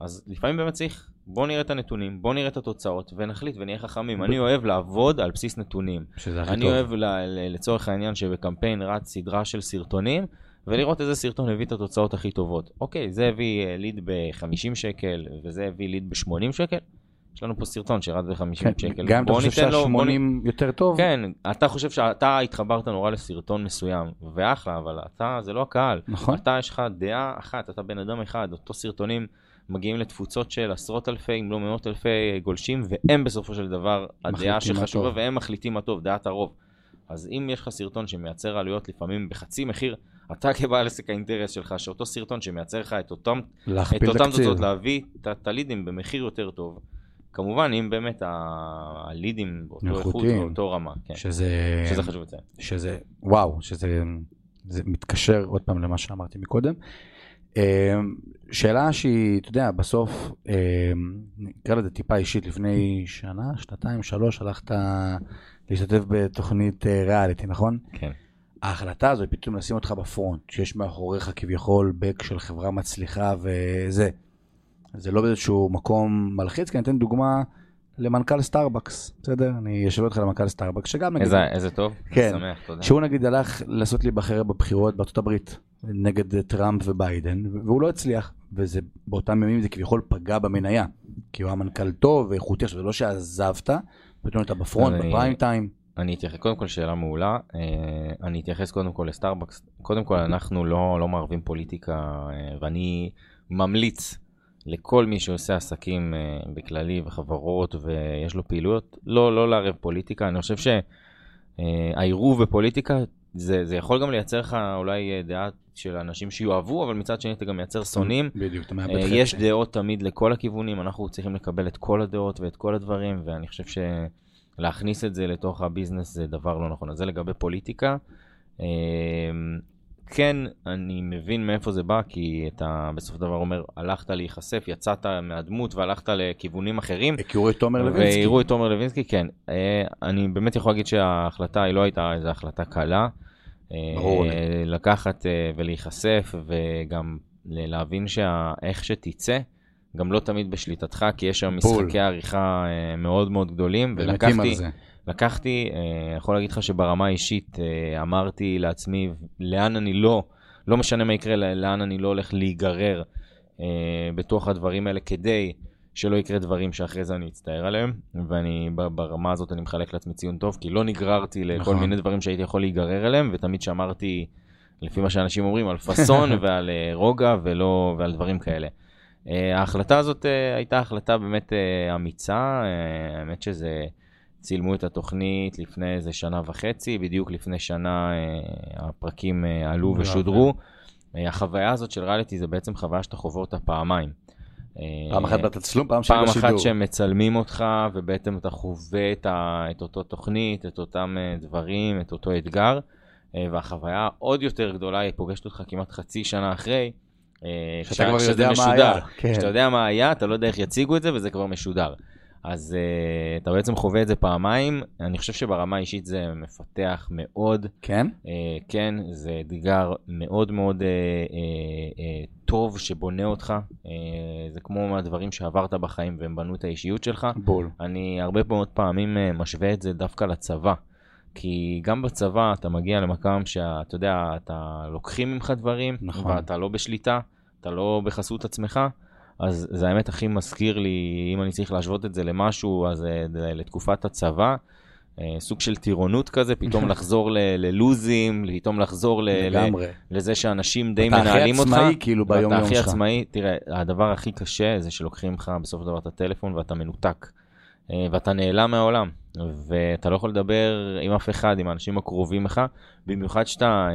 אז לפעמים באמת צריך, בוא נראה את הנתונים, בוא נראה את התוצאות ונחליט ונהיה חכמים. אני אוהב לעבוד על בסיס נתונים.
שזה הכי
אני
טוב.
אוהב ל- ל- לצורך העניין שבקמפיין רץ סדרה של סרטונים, ולראות איזה סרטון הביא את התוצאות הכי טובות. אוקיי, זה הביא אה, ליד ב-50 שקל, וזה הביא ליד ב-80 שקל. יש לנו פה סרטון שרץ ב-50
כן,
שקל.
גם אתה חושב
ניתן לו- בוא נ-
שה-80 יותר טוב,
כן, אתה חושב שאתה התחברת נורא לסרטון מסוים, ואחלה, אבל אתה, זה לא הקהל.
נכון?
אתה, יש לך דעה אחת, אתה בן אדם אחד, אותו סרטונים מגיעים לתפוצות של עשרות אלפי, אם לא מאות אלפי גולשים, והם בסופו של דבר הדעה שחשובה. והם מחליטים מה טוב, דעת הרוב. אז אם יש לך סרטון שמייצר עלויות לפעמים בחצי מחיר, אתה כבעל עסק האינטרס שלך, שאותו סרטון שמייצר לך את אותם, את אותם. תוצאות, להביא את הלידים במחיר יותר טוב. כמובן, אם באמת הלידים באותו איכות. באותו רמה, כן.
שזה,
שזה חשוב לציין.
שזה, וואו, שזה זה מתקשר עוד פעם למה שאמרתי מקודם. שאלה שהיא, אתה יודע, בסוף, אה, נקרא לזה טיפה אישית, לפני שנה, שנתיים, שלוש, הלכת להשתתף בתוכנית אה, ריאליטי, נכון?
כן.
ההחלטה הזו היא פתאום לשים אותך בפרונט, שיש מאחוריך כביכול בק של חברה מצליחה וזה. זה לא באיזשהו מקום מלחיץ, כי אני אתן דוגמה למנכ"ל סטארבקס, בסדר? אני אשאל אותך למנכ"ל סטארבקס, שגם נגיד,
איזה, איזה טוב,
כן.
שמח, תודה.
שהוא נגיד הלך לעשות להיבחר בבחירות בארצות הברית, נגד טראמפ וביידן, והוא לא הצליח, וזה באותם ימים זה כביכול פגע במניה, כי הוא היה מנכ"ל טוב ואיכותי, עכשיו זה לא שעזבת, פתאום אתה בפרונט, בפריים טיים.
אני אתייחס, קודם כל שאלה מעולה, אה, אני אתייחס קודם כל לסטארבקס, קודם כל אנחנו לא, לא מערבים פוליטיקה אה, ואני ממליץ לכל מי שעושה עסקים אה, בכללי וחברות ויש לו פעילויות, לא, לא לערב פוליטיקה, אני חושב שהעירוב בפוליטיקה זה, זה יכול גם לייצר לך אולי אה, דעה של אנשים שיאהבו, אבל מצד שני אתה גם מייצר שונאים.
בדיוק, אתה מאבד
אה,
חצי.
יש דעות תמיד לכל הכיוונים, אנחנו צריכים לקבל את כל הדעות ואת כל הדברים, ואני חושב שלהכניס את זה לתוך הביזנס זה דבר לא נכון. אז זה לגבי פוליטיקה. כן, אני מבין מאיפה זה בא, כי אתה בסופו של דבר אומר, הלכת להיחשף, יצאת מהדמות והלכת לכיוונים אחרים.
הכירו את תומר לוינסקי.
והראו את תומר לוינסקי, כן. אה, אני באמת יכול להגיד שההחלטה היא לא הייתה איזו החלטה קלה. אה,
ברור.
לקחת אה, ולהיחשף וגם להבין שאיך שתצא, גם לא תמיד בשליטתך, כי יש שם. משחקי עריכה מאוד מאוד גדולים. ולקחתי. לקחתי, אה, יכול להגיד לך שברמה האישית אה, אמרתי לעצמי לאן אני לא, לא משנה מה יקרה, לאן אני לא הולך להיגרר אה, בתוך הדברים האלה כדי שלא יקרה דברים שאחרי זה אני אצטער עליהם, ואני ברמה הזאת אני מחלק לעצמי ציון טוב, כי לא נגררתי לכל
נכון.
מיני דברים שהייתי יכול להיגרר אליהם, ותמיד שמרתי, לפי מה שאנשים אומרים, על פאסון ועל רוגע ולא, ועל דברים כאלה. ההחלטה הזאת הייתה החלטה באמת אמיצה, האמת שזה... צילמו את התוכנית לפני איזה שנה וחצי, בדיוק לפני שנה אה, הפרקים אה, עלו. ושודרו. אה, החוויה הזאת של ריאליטי זה בעצם חוויה שאתה חווה אותה פעמיים.
פעם אחת בתצלום, פעם שנייה
פעם
בשידור.
אחת שהם מצלמים אותך, ובעצם אתה חווה את, ה, את אותו תוכנית, את אותם דברים, את אותו אתגר, והחוויה העוד יותר גדולה, היא פוגשת אותך כמעט חצי שנה אחרי.
שאתה כבר יודע מה
משודר.
היה. כן.
כשאתה יודע מה היה, אתה לא יודע איך יציגו את זה, וזה כבר משודר. אז uh, אתה בעצם חווה את זה פעמיים. אני חושב שברמה האישית זה מפתח מאוד.
כן?
Uh, כן, זה אתגר מאוד מאוד uh, uh, uh, טוב שבונה אותך. Uh, זה כמו מהדברים שעברת בחיים והם בנו את האישיות שלך.
בול.
אני הרבה מאוד פעמים uh, משווה את זה דווקא לצבא. כי גם בצבא אתה מגיע למקום שאתה יודע, אתה לוקחים ממך דברים,
נכון.
ואתה לא בשליטה, אתה לא בחסות עצמך. אז זה האמת הכי מזכיר לי, אם אני צריך להשוות את זה למשהו, אז אה, לתקופת הצבא, אה, סוג של טירונות כזה, פתאום לחזור ל- ללוזים, פתאום לחזור ל- ל-
לגמרי.
לזה שאנשים די
אתה הכי
מנהלים אותך.
עצמאי כאילו ביום יום
הכי
שלך.
עצמאי, תראה, הדבר הכי קשה זה שלוקחים לך בסופו של דבר את הטלפון ואתה מנותק. אה, ואתה נעלם מהעולם, ואתה לא יכול לדבר עם אף אחד, עם האנשים הקרובים לך, במיוחד שאתה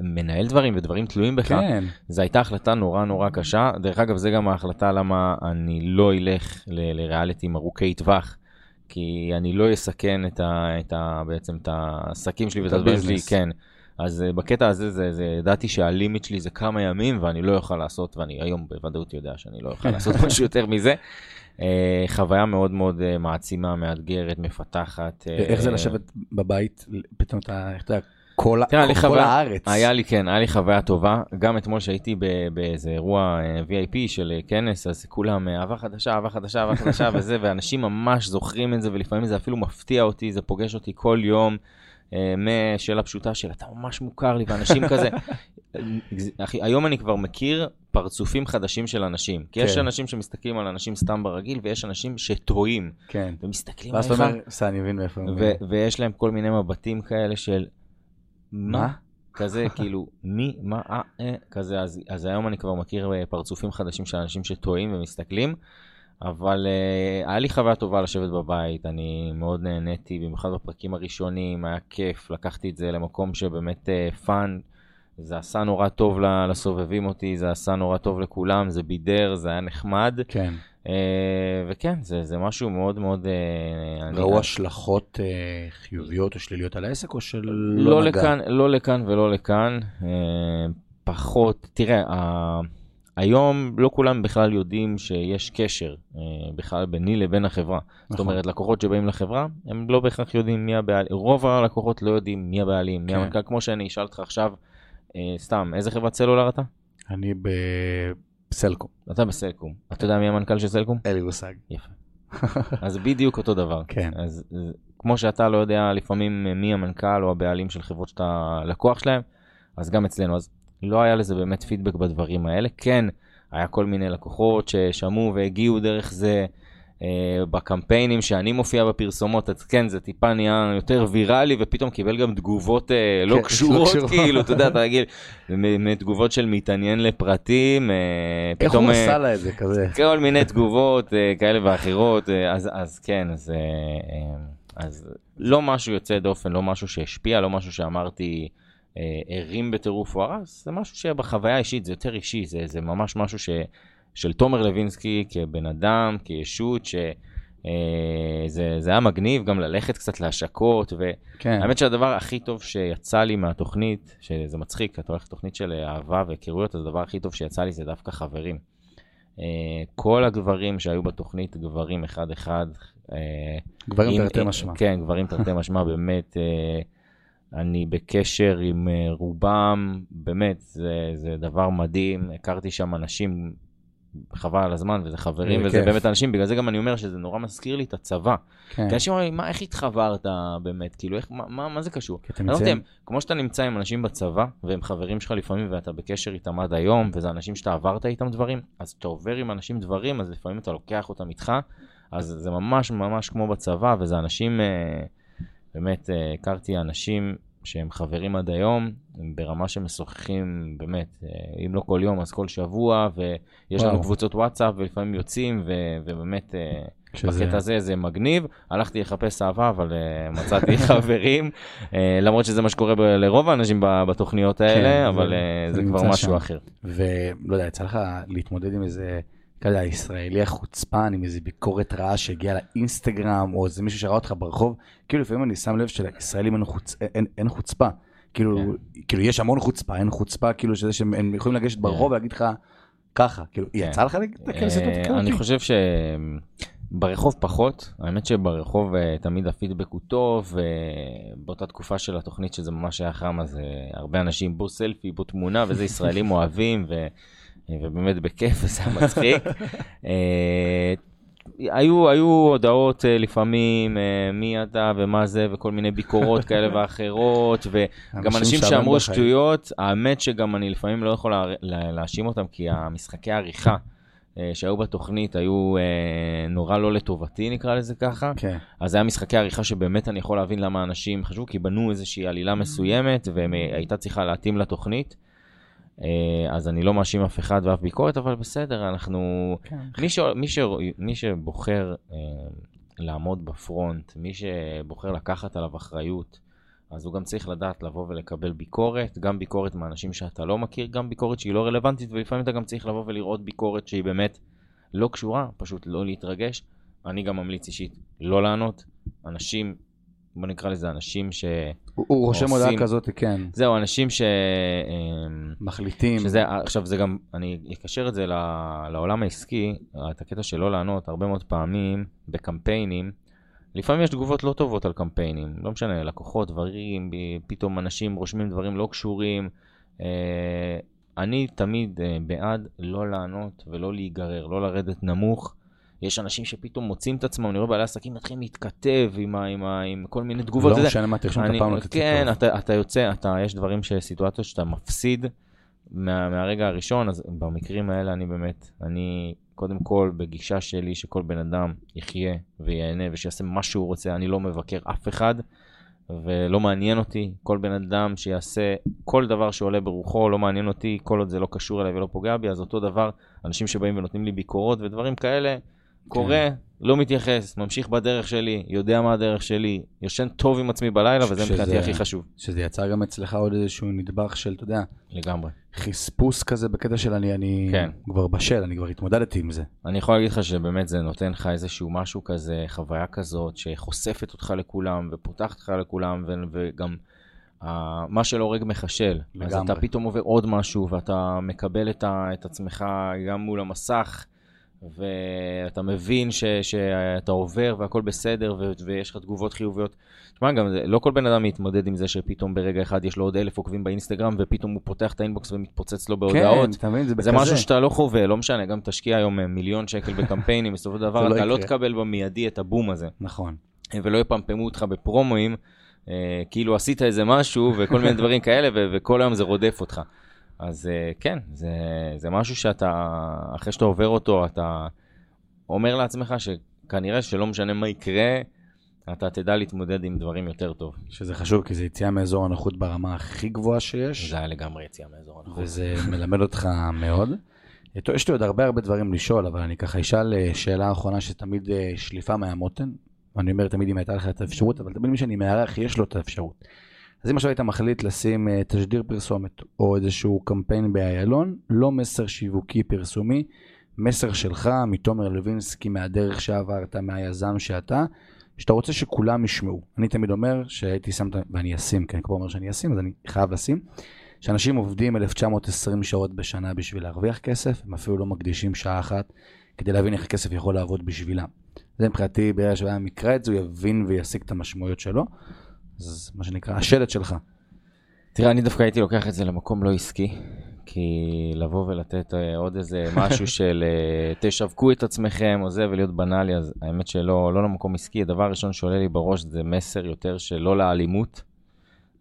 מנהל דברים ודברים תלויים בך.
כן.
זו הייתה החלטה נורא נורא קשה. דרך אגב, זה גם ההחלטה למה אני לא אלך ל- לריאליטים ארוכי טווח. כי אני לא אסכן את ה, את ה, בעצם את העסקים שלי ואת הדברים שלי. כן. אז אה, בקטע הזה, זה, זה, ידעתי שהלימיט שלי זה כמה ימים, ואני לא אוכל לעשות, ואני היום בוודאות יודע שאני לא אוכל לעשות משהו יותר מזה. אה, חוויה מאוד מאוד אה, מעצימה, מאתגרת, מפתחת. אה,
איך זה לשבת בבית, פתאום אתה, איך אתה, כל
תראה, לי
כל
חוויה-
הארץ.
היה לי, כן, היה לי חוויה טובה. גם אתמול שהייתי באיזה אירוע אה, VIP של אה, כנס, אז כולם, אה, אהבה חדשה, אהבה חדשה, אהבה חדשה וזה, ואנשים ממש זוכרים את זה, ולפעמים זה אפילו מפתיע אותי, זה פוגש אותי כל יום, משאלה פשוטה של אתה ממש מוכר לי, ואנשים כזה. אחי, היום אני כבר מכיר פרצופים חדשים של אנשים. כי יש
כן.
אנשים שמסתכלים על אנשים סתם ברגיל, ויש אנשים שטועים,
כן.
ומסתכלים
ואז אתה
עליך.
אומר, בסדר, אני מבין מאיפה. הם
ו-
מביאים."
ויש להם כל מיני מבטים כאלה של מה? כזה כאילו מי מה אה, אה כזה אז, אז היום אני כבר מכיר אה, פרצופים חדשים של אנשים שתוהים ומסתכלים אבל uh, היה לי חוויה טובה לשבת בבית, אני מאוד נהניתי, במיוחד בפרקים הראשונים, היה כיף, לקחתי את זה למקום שבאמת fun, uh, זה עשה נורא טוב לסובבים אותי, זה עשה נורא טוב לכולם, זה בידר, זה היה נחמד.
כן.
Uh, וכן, זה, זה משהו מאוד מאוד...
Uh, ראו השלכות uh, חיוביות או שליליות על העסק, או של
לא, לא נגע? לכאן, לא לכאן ולא לכאן. Uh, פחות, תראה, היום לא כולם בכלל יודעים שיש קשר uh, בכלל ביני לבין החברה. נכון. זאת אומרת, לקוחות שבאים לחברה, הם לא בהכרח יודעים מי הבעלים, רוב הלקוחות לא יודעים מי הבעלים, מי כן. המנכ"ל, כמו שאני אשאל אותך עכשיו, uh, סתם, איזה חברת סלולר אתה?
אני ב... בסלקום.
אתה בסלקום. אתה יודע מי המנכ"ל של סלקום?
אין לי מושג.
יפה. אז בדיוק אותו דבר.
כן.
אז כמו שאתה לא יודע לפעמים מי המנכ"ל או הבעלים של חברות שאתה לקוח שלהם, אז גם אצלנו. אז לא היה לזה באמת פידבק בדברים האלה. כן, היה כל מיני לקוחות ששמעו והגיעו דרך זה. אה, בקמפיינים שאני מופיע בפרסומות, אז כן, זה טיפה נהיה יותר ויראלי, ופתאום קיבל גם תגובות אה, לא, כן, לא קשורות, כאילו, אתה יודע, אתה רגיל, תגובות של מתעניין לפרטים, אה,
איך הוא עשה לה את זה כזה?
כל מיני תגובות כאלה ואחרות, אז, אז כן, אז, אז לא משהו יוצא דופן, לא משהו שהשפיע, לא משהו שאמרתי, הרים בטירוף או הרס, זה משהו שבחוויה האישית זה יותר אישי, זה, זה ממש משהו ש... של תומר לוינסקי כבן אדם, כישות, שזה אה, זה היה מגניב גם ללכת קצת להשקות, והאמת כן. שהדבר הכי טוב שיצא לי מהתוכנית, שזה מצחיק, אתה הולך לתוכנית של אהבה והיכרויות, אז הדבר הכי טוב שיצא לי זה דווקא חברים. אה, כל הגברים שהיו בתוכנית, גברים אחד-אחד. אה,
גברים תרתי משמע.
כן, גברים תרתי משמע, באמת. אני בקשר עם רובם, באמת, זה, זה דבר מדהים. הכרתי שם אנשים חבל על הזמן, וזה חברים, וזה כיף. באמת אנשים, בגלל זה גם אני אומר שזה נורא מזכיר לי את הצבא. כן. כי אנשים אומרים, מה, איך התחברת באמת? כאילו, איך, מה, מה, מה זה קשור? כי לא יודע, כמו שאתה נמצא עם אנשים בצבא, והם חברים שלך לפעמים, ואתה בקשר איתם עד היום, וזה אנשים שאתה עברת איתם דברים, אז אתה עובר עם אנשים דברים, אז לפעמים אתה לוקח אותם איתך, אז זה ממש ממש כמו בצבא, וזה אנשים, אה, באמת, אה, הכרתי אנשים שהם חברים עד היום, ברמה שמשוחחים באמת, אה, אם לא כל יום אז כל שבוע, ויש וואו. לנו קבוצות וואטסאפ ולפעמים יוצאים, ו- ובאמת אה, שזה... בקטע הזה זה מגניב. הלכתי לחפש אהבה, אבל uh, מצאתי חברים, למרות שזה מה שקורה ב- לרוב האנשים בתוכניות האלה, כן, אבל זה, uh, זה כבר משהו שם. אחר.
ולא יודע, יצא לך להתמודד עם איזה... כזה הישראלי החוצפן עם איזה ביקורת רעה שהגיעה לאינסטגרם, או איזה מישהו שראה אותך ברחוב, כאילו לפעמים אני שם לב שלישראלים אין, חוצ... אין, אין חוצפה. כאילו, כן. כאילו יש המון חוצפה, אין חוצפה כאילו שזה שהם יכולים לגשת כן. ברחוב ולהגיד לך ככה, כאילו, כן. יצא לך להגיד סיטואציות
כאלה? אני חושב שברחוב פחות, האמת שברחוב אה, תמיד הפידבק הוא טוב, ובאותה תקופה של התוכנית שזה ממש היה חם, אז אה, הרבה אנשים בו סלפי, בו תמונה, וזה ישראלים אוהבים, ו... ובאמת בכיף, וזה מצחיק. אה, היו, היו הודעות אה, לפעמים, אה, מי אתה ומה זה, וכל מיני ביקורות כאלה ואחרות, וגם אנשים שאמרו שטויות, האמת שגם אני לפעמים לא יכול להאשים אותם, כי המשחקי העריכה שהיו בתוכנית היו נורא לא לטובתי, נקרא לזה ככה. כן. אז זה היה משחקי עריכה שבאמת אני יכול להבין למה אנשים חשבו, כי בנו איזושהי עלילה מסוימת, והייתה צריכה להתאים לתוכנית. אה, אז אני לא מאשים אף אחד ואף ביקורת, אבל בסדר, אנחנו... כן. מי, ש... מי, ש... מי שבוחר אה, לעמוד בפרונט, מי שבוחר לקחת עליו אחריות, אז הוא גם צריך לדעת לבוא ולקבל ביקורת, גם ביקורת מאנשים שאתה לא מכיר, גם ביקורת שהיא לא רלוונטית, ולפעמים אתה גם צריך לבוא ולראות ביקורת שהיא באמת לא קשורה, פשוט לא להתרגש. אני גם ממליץ אישית לא לענות. אנשים בוא נקרא לזה אנשים ש...
הוא, הוא רושם. הודעה כזאת, כן.
זהו, אנשים ש...
מחליטים.
שזה, עכשיו זה גם, אני אקשר את זה לעולם העסקי, את הקטע של לא לענות, הרבה מאוד פעמים בקמפיינים, לפעמים יש תגובות לא טובות על קמפיינים, לא משנה, לקוחות, דברים, פתאום אנשים רושמים דברים לא קשורים. אה, אני תמיד אה, בעד לא לענות ולא להיגרר, לא לרדת נמוך. יש אנשים שפתאום מוצאים את עצמם, אני רואה בעלי עסקים מתחילים להתכתב עם, ה, עם, ה, עם כל מיני תגובות.
לא משנה מה, תרשום את הפעם
כן, אתה, אתה יוצא, אתה, יש דברים, סיטואציות שאתה מפסיד מה, מהרגע הראשון, אז במקרים האלה אני באמת, אני קודם כל בגישה שלי שכל בן אדם יחיה וייהנה ושיעשה מה שהוא רוצה, אני לא מבקר אף אחד. ולא מעניין אותי, כל בן אדם שיעשה כל דבר שעולה ברוחו, לא מעניין אותי, כל עוד זה לא קשור אליי ולא פוגע בי, אז אותו דבר, אנשים שבאים ונותנים לי ביקורות ודברים כאלה, קורא, לא מתייחס, ממשיך בדרך שלי, יודע מה הדרך שלי, יושן טוב עם עצמי בלילה, וזה מבחינתי הכי חשוב.
שזה יצר גם אצלך עוד איזשהו נדבך של, אתה יודע,
לגמרי.
חספוס כזה בקטע של אני, אני
כן.
כבר בשל, אני כבר התמודדתי עם זה.
אני יכול להגיד לך שבאמת זה נותן לך איזשהו משהו כזה, חוויה כזאת, שחושפת אותך לכולם, ופותחת אותך לכולם, ו- וגם uh, מה שלא הורג מחשל. אז
לגמרי.
אתה פתאום עובר עוד משהו, ואתה מקבל את, ה- את עצמך גם מול המסך, ואתה מבין ש- שאתה עובר והכל בסדר, ו- ויש לך תגובות חיוביות. תשמע, גם לא כל בן אדם מתמודד עם זה שפתאום ברגע אחד יש לו עוד אלף עוקבים באינסטגרם, ופתאום הוא פותח את האינבוקס ומתפוצץ לו בהודעות.
כן, אתה מבין, זה בכזה.
זה משהו שאתה לא חווה, לא משנה, גם תשקיע היום אה, מיליון שקל בקמפיינים, בסופו של דבר
לא
אתה לא. תקבל במיידי את הבום הזה,
נכון.
ולא יפמפמו אותך בפרומואים, אה, כאילו עשית איזה משהו וכל מיני דברים כאלה, ו- וכל היום זה רודף אותך. אז אה, כן, זה, זה משהו שאתה, אחרי שאתה עובר אותו, אתה אומר לעצמך שכנראה שלא משנה מה יקרה, אתה תדע להתמודד עם דברים יותר טוב.
שזה חשוב, כי זה יציאה מאזור הנוחות ברמה הכי גבוהה שיש.
זה היה לגמרי יציאה מאזור הנכון.
וזה מלמד אותך מאוד. יש לי עוד הרבה הרבה דברים לשאול, אבל אני ככה אשאל אה, שאלה אחרונה שתמיד אה, שליפה מהמותן. ואני אומר תמיד אם הייתה לך את האפשרות, אבל תמיד מי שאני מארח יש לו את האפשרות. אז אם עכשיו היית מחליט לשים אה, תשדיר פרסומת או איזשהו קמפיין באיילון, לא מסר שיווקי פרסומי, מסר שלך, מתומר לוינסקי, מהדרך שעברת, מהיזם שאתה, שאתה רוצה שכולם ישמעו. אני תמיד אומר שהייתי שם, ואני אשים, כי אני כבר אומר שאני אשים, אז אני חייב לשים. שאנשים עובדים 1920 שעות בשנה בשביל להרוויח כסף, הם אפילו לא מקדישים שעה אחת כדי להבין איך הכסף יכול לעבוד בשבילם. זה מבחינתי, ברגע שבן אדם יקרא את זה, הוא יבין ויסיק את המשמעויות שלו. אז מה שנקרא, השלט שלך.
תראה, אני דווקא הייתי לוקח את זה למקום לא עסקי, כי לבוא ולתת אה, עוד איזה משהו של אה, תשווקו את עצמכם או זה ולהיות בנאלי, אז האמת שלא לא למקום עסקי. הדבר הראשון שעולה לי בראש זה מסר יותר של לא לאלימות.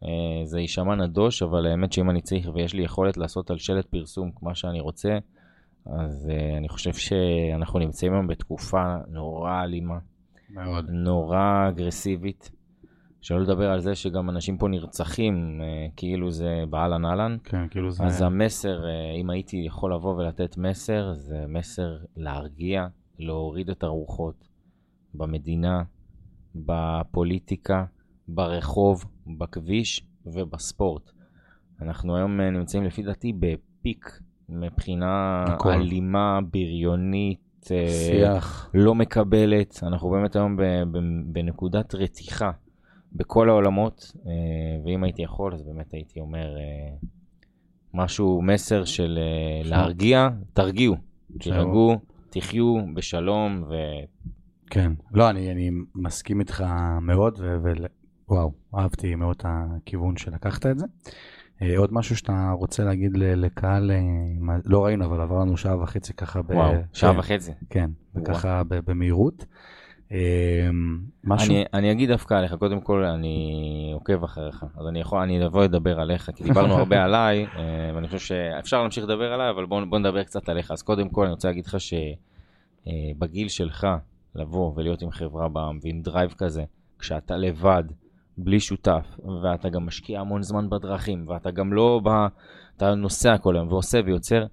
אה, זה יישמע נדוש, אבל האמת שאם אני צריך ויש לי יכולת לעשות על שלט פרסום מה שאני רוצה, אז אני חושב שאנחנו נמצאים היום בתקופה נורא אלימה.
מאוד.
נורא אגרסיבית. שלא לדבר על זה שגם אנשים פה נרצחים, אה, כאילו זה באהלן אהלן.
כן, כאילו זה...
אז המסר, אה, אם הייתי יכול לבוא ולתת מסר, זה מסר להרגיע, להוריד את הרוחות במדינה, בפוליטיקה, ברחוב, בכביש ובספורט. אנחנו היום אה, נמצאים לפי דעתי בפיק מבחינה
הכל.
אלימה, בריונית.
שיח.
לא מקבלת. אנחנו באמת היום בנקודת רתיחה בכל העולמות, אה, ואם הייתי יכול, אז באמת הייתי אומר אה, משהו, מסר של אה. להרגיע, תרגיעו, תירגעו, תחיו בשלום, ו...
כן. לא, אני, אני מסכים איתך מאוד, ו... ו... וואו, אהבתי מאוד את הכיוון שלקחת את זה. עוד משהו שאתה רוצה להגיד לקהל, לא ראינו, אבל עבר לנו שעה וחצי ככה ב...
וואו, שעה
כן,
וחצי.
כן, וככה במהירות. אה, משהו?
אני, אני אגיד דווקא עליך, קודם כל אני עוקב אחריך, אז אני יכול, אני אבוא לדבר עליך, כי דיברנו הרבה עליי, אה, ואני חושב שאפשר להמשיך לדבר עליי, אבל בוא, בוא נדבר קצת עליך. אז קודם כל אני רוצה להגיד לך שבגיל שלך, לבוא ולהיות עם חברה בעם ועם drive כזה, כשאתה לבד, בלי שותף, ואתה גם משקיע המון זמן בדרכים, ואתה גם לא בא, אתה נוסע כל היום ועושה ויוצר,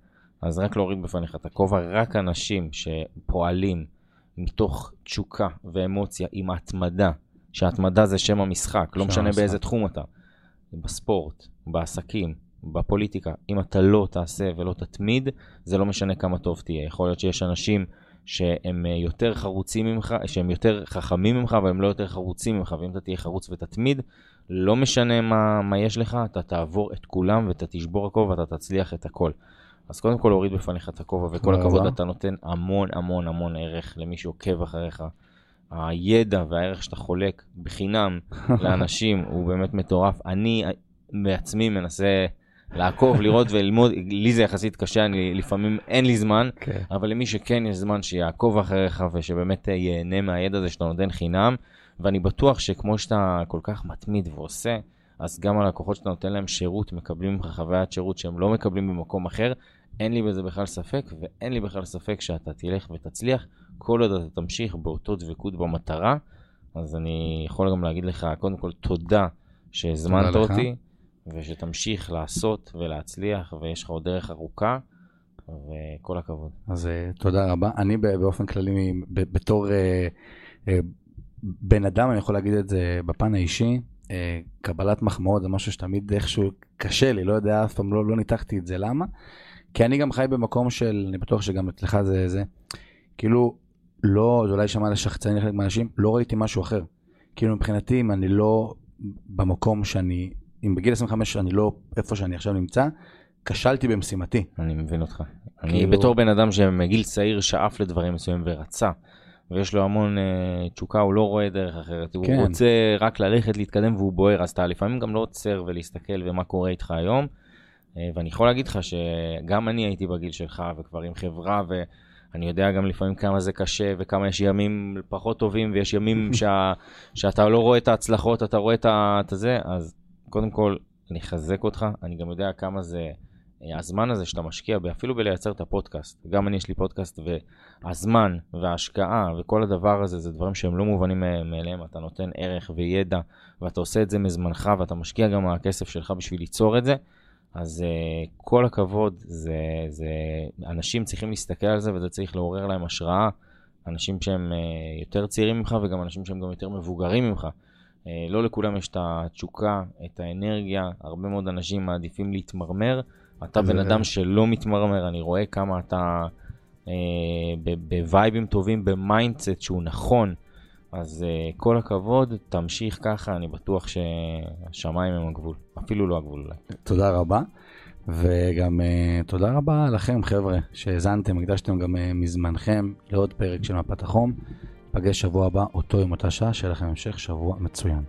אז רק להוריד בפניך את הכובע, רק אנשים שפועלים מתוך תשוקה ואמוציה עם התמדה, שההתמדה זה שם המשחק, לא
שם
משנה
המשחק.
באיזה תחום אתה, בספורט, בעסקים, בפוליטיקה, אם אתה לא תעשה ולא תתמיד, זה לא משנה כמה טוב תהיה. יכול להיות שיש אנשים שהם אה, יותר חרוצים ממך, שהם יותר חכמים ממך, אבל הם לא יותר חרוצים ממך, ואם אתה תהיה חרוץ ותתמיד, לא משנה מה, מה יש לך, אתה תעבור את כולם ואתה תשבור הכל ואתה תצליח את הכל. אז קודם כל להוריד בפניך את הכובע, וכל הכבוד. אתה נותן המון המון המון ערך למי שעוקב אחריך. הידע והערך שאתה חולק בחינם לאנשים הוא באמת מטורף. אני בעצמי מנסה לעקוב, לראות וללמוד, לי זה יחסית קשה, אני לפעמים אין לי זמן,
כן.
אבל למי שכן יש זמן שיעקוב אחריך ושבאמת ייהנה מהידע הזה שאתה נותן חינם, ואני בטוח שכמו שאתה כל כך מתמיד ועושה, אז גם הלקוחות שאתה נותן להם שירות מקבלים ממך חוויית שירות שהם לא מקבלים במקום אחר. אין לי בזה בכלל ספק, ואין לי בכלל ספק שאתה תלך ותצליח כל עוד אתה תמשיך באותו דבקות במטרה. אז אני יכול גם להגיד לך, קודם כל, תודה שהזמנת
תודה לך.
אותי, ושתמשיך לעשות ולהצליח, ויש לך עוד דרך ארוכה. וכל הכבוד.
אז אה, תודה רבה. אני באופן כללי, בתור אה, אה, בן אדם, אני יכול להגיד את זה בפן האישי, קבלת מחמאות זה משהו שתמיד איכשהו קשה לי, לא יודע, אף פעם לא, לא ניתחתי את זה, למה? כי אני גם חי במקום של, אני בטוח שגם אצלך זה זה, כאילו, לא, זה אולי יישמע לשחצני לחלק מהאנשים, לא ראיתי משהו אחר. כאילו מבחינתי, אם אני לא במקום שאני, אם בגיל 25 אני לא איפה שאני עכשיו נמצא, כשלתי במשימתי.
אני מבין אותך. אני
כאילו-
בתור בן אדם שמגיל צעיר שאף לדברים מסוימים ורצה, ויש לו המון אה, תשוקה, הוא לא רואה דרך אחרת. הוא
כן.
רוצה רק ללכת, להתקדם והוא בוער, אז אתה לפעמים גם לא עוצר ולהסתכל ומה קורה איתך היום. אה, ואני יכול להגיד לך שגם אני הייתי בגיל שלך וכבר עם חברה, ואני יודע גם לפעמים כמה זה קשה וכמה יש ימים פחות טובים ויש ימים שה, שאתה לא רואה את ההצלחות, אתה רואה את ה- את זה, אז קודם כל, אני אחזק אותך, אני גם יודע כמה זה... אה, הזמן הזה שאתה משקיע, אפילו בלייצר את הפודקאסט, גם אני יש לי פודקאסט, והזמן וההשקעה וכל הדבר הזה, זה דברים שהם לא מובנים מא- מאליהם, אתה נותן ערך וידע, ואתה עושה את זה מזמנך, ואתה משקיע גם מהכסף שלך בשביל ליצור את זה, אז uh, כל הכבוד, זה, זה, אנשים צריכים להסתכל על זה, וזה צריך לעורר להם השראה, אנשים שהם uh, יותר צעירים ממך, וגם אנשים שהם גם יותר מבוגרים ממך. Uh, לא לכולם יש את התשוקה, את האנרגיה, הרבה מאוד אנשים מעדיפים להתמרמר. אתה בן אדם שלא מתמרמר, אני רואה כמה אתה אה, ב- בווייבים טובים, ב mindset שהוא נכון. אז אה, כל הכבוד, תמשיך ככה, אני בטוח שהשמיים הם הגבול. אפילו לא הגבול אולי.
תודה רבה. וגם uh, תודה רבה לכם חבר'ה שהאזנתם, הקדשתם גם uh, מזמנכם לעוד פרק של מפת החום. נפגש שבוע הבא, אותו עם אותה שעה, שיהיה לכם המשך שבוע מצוין.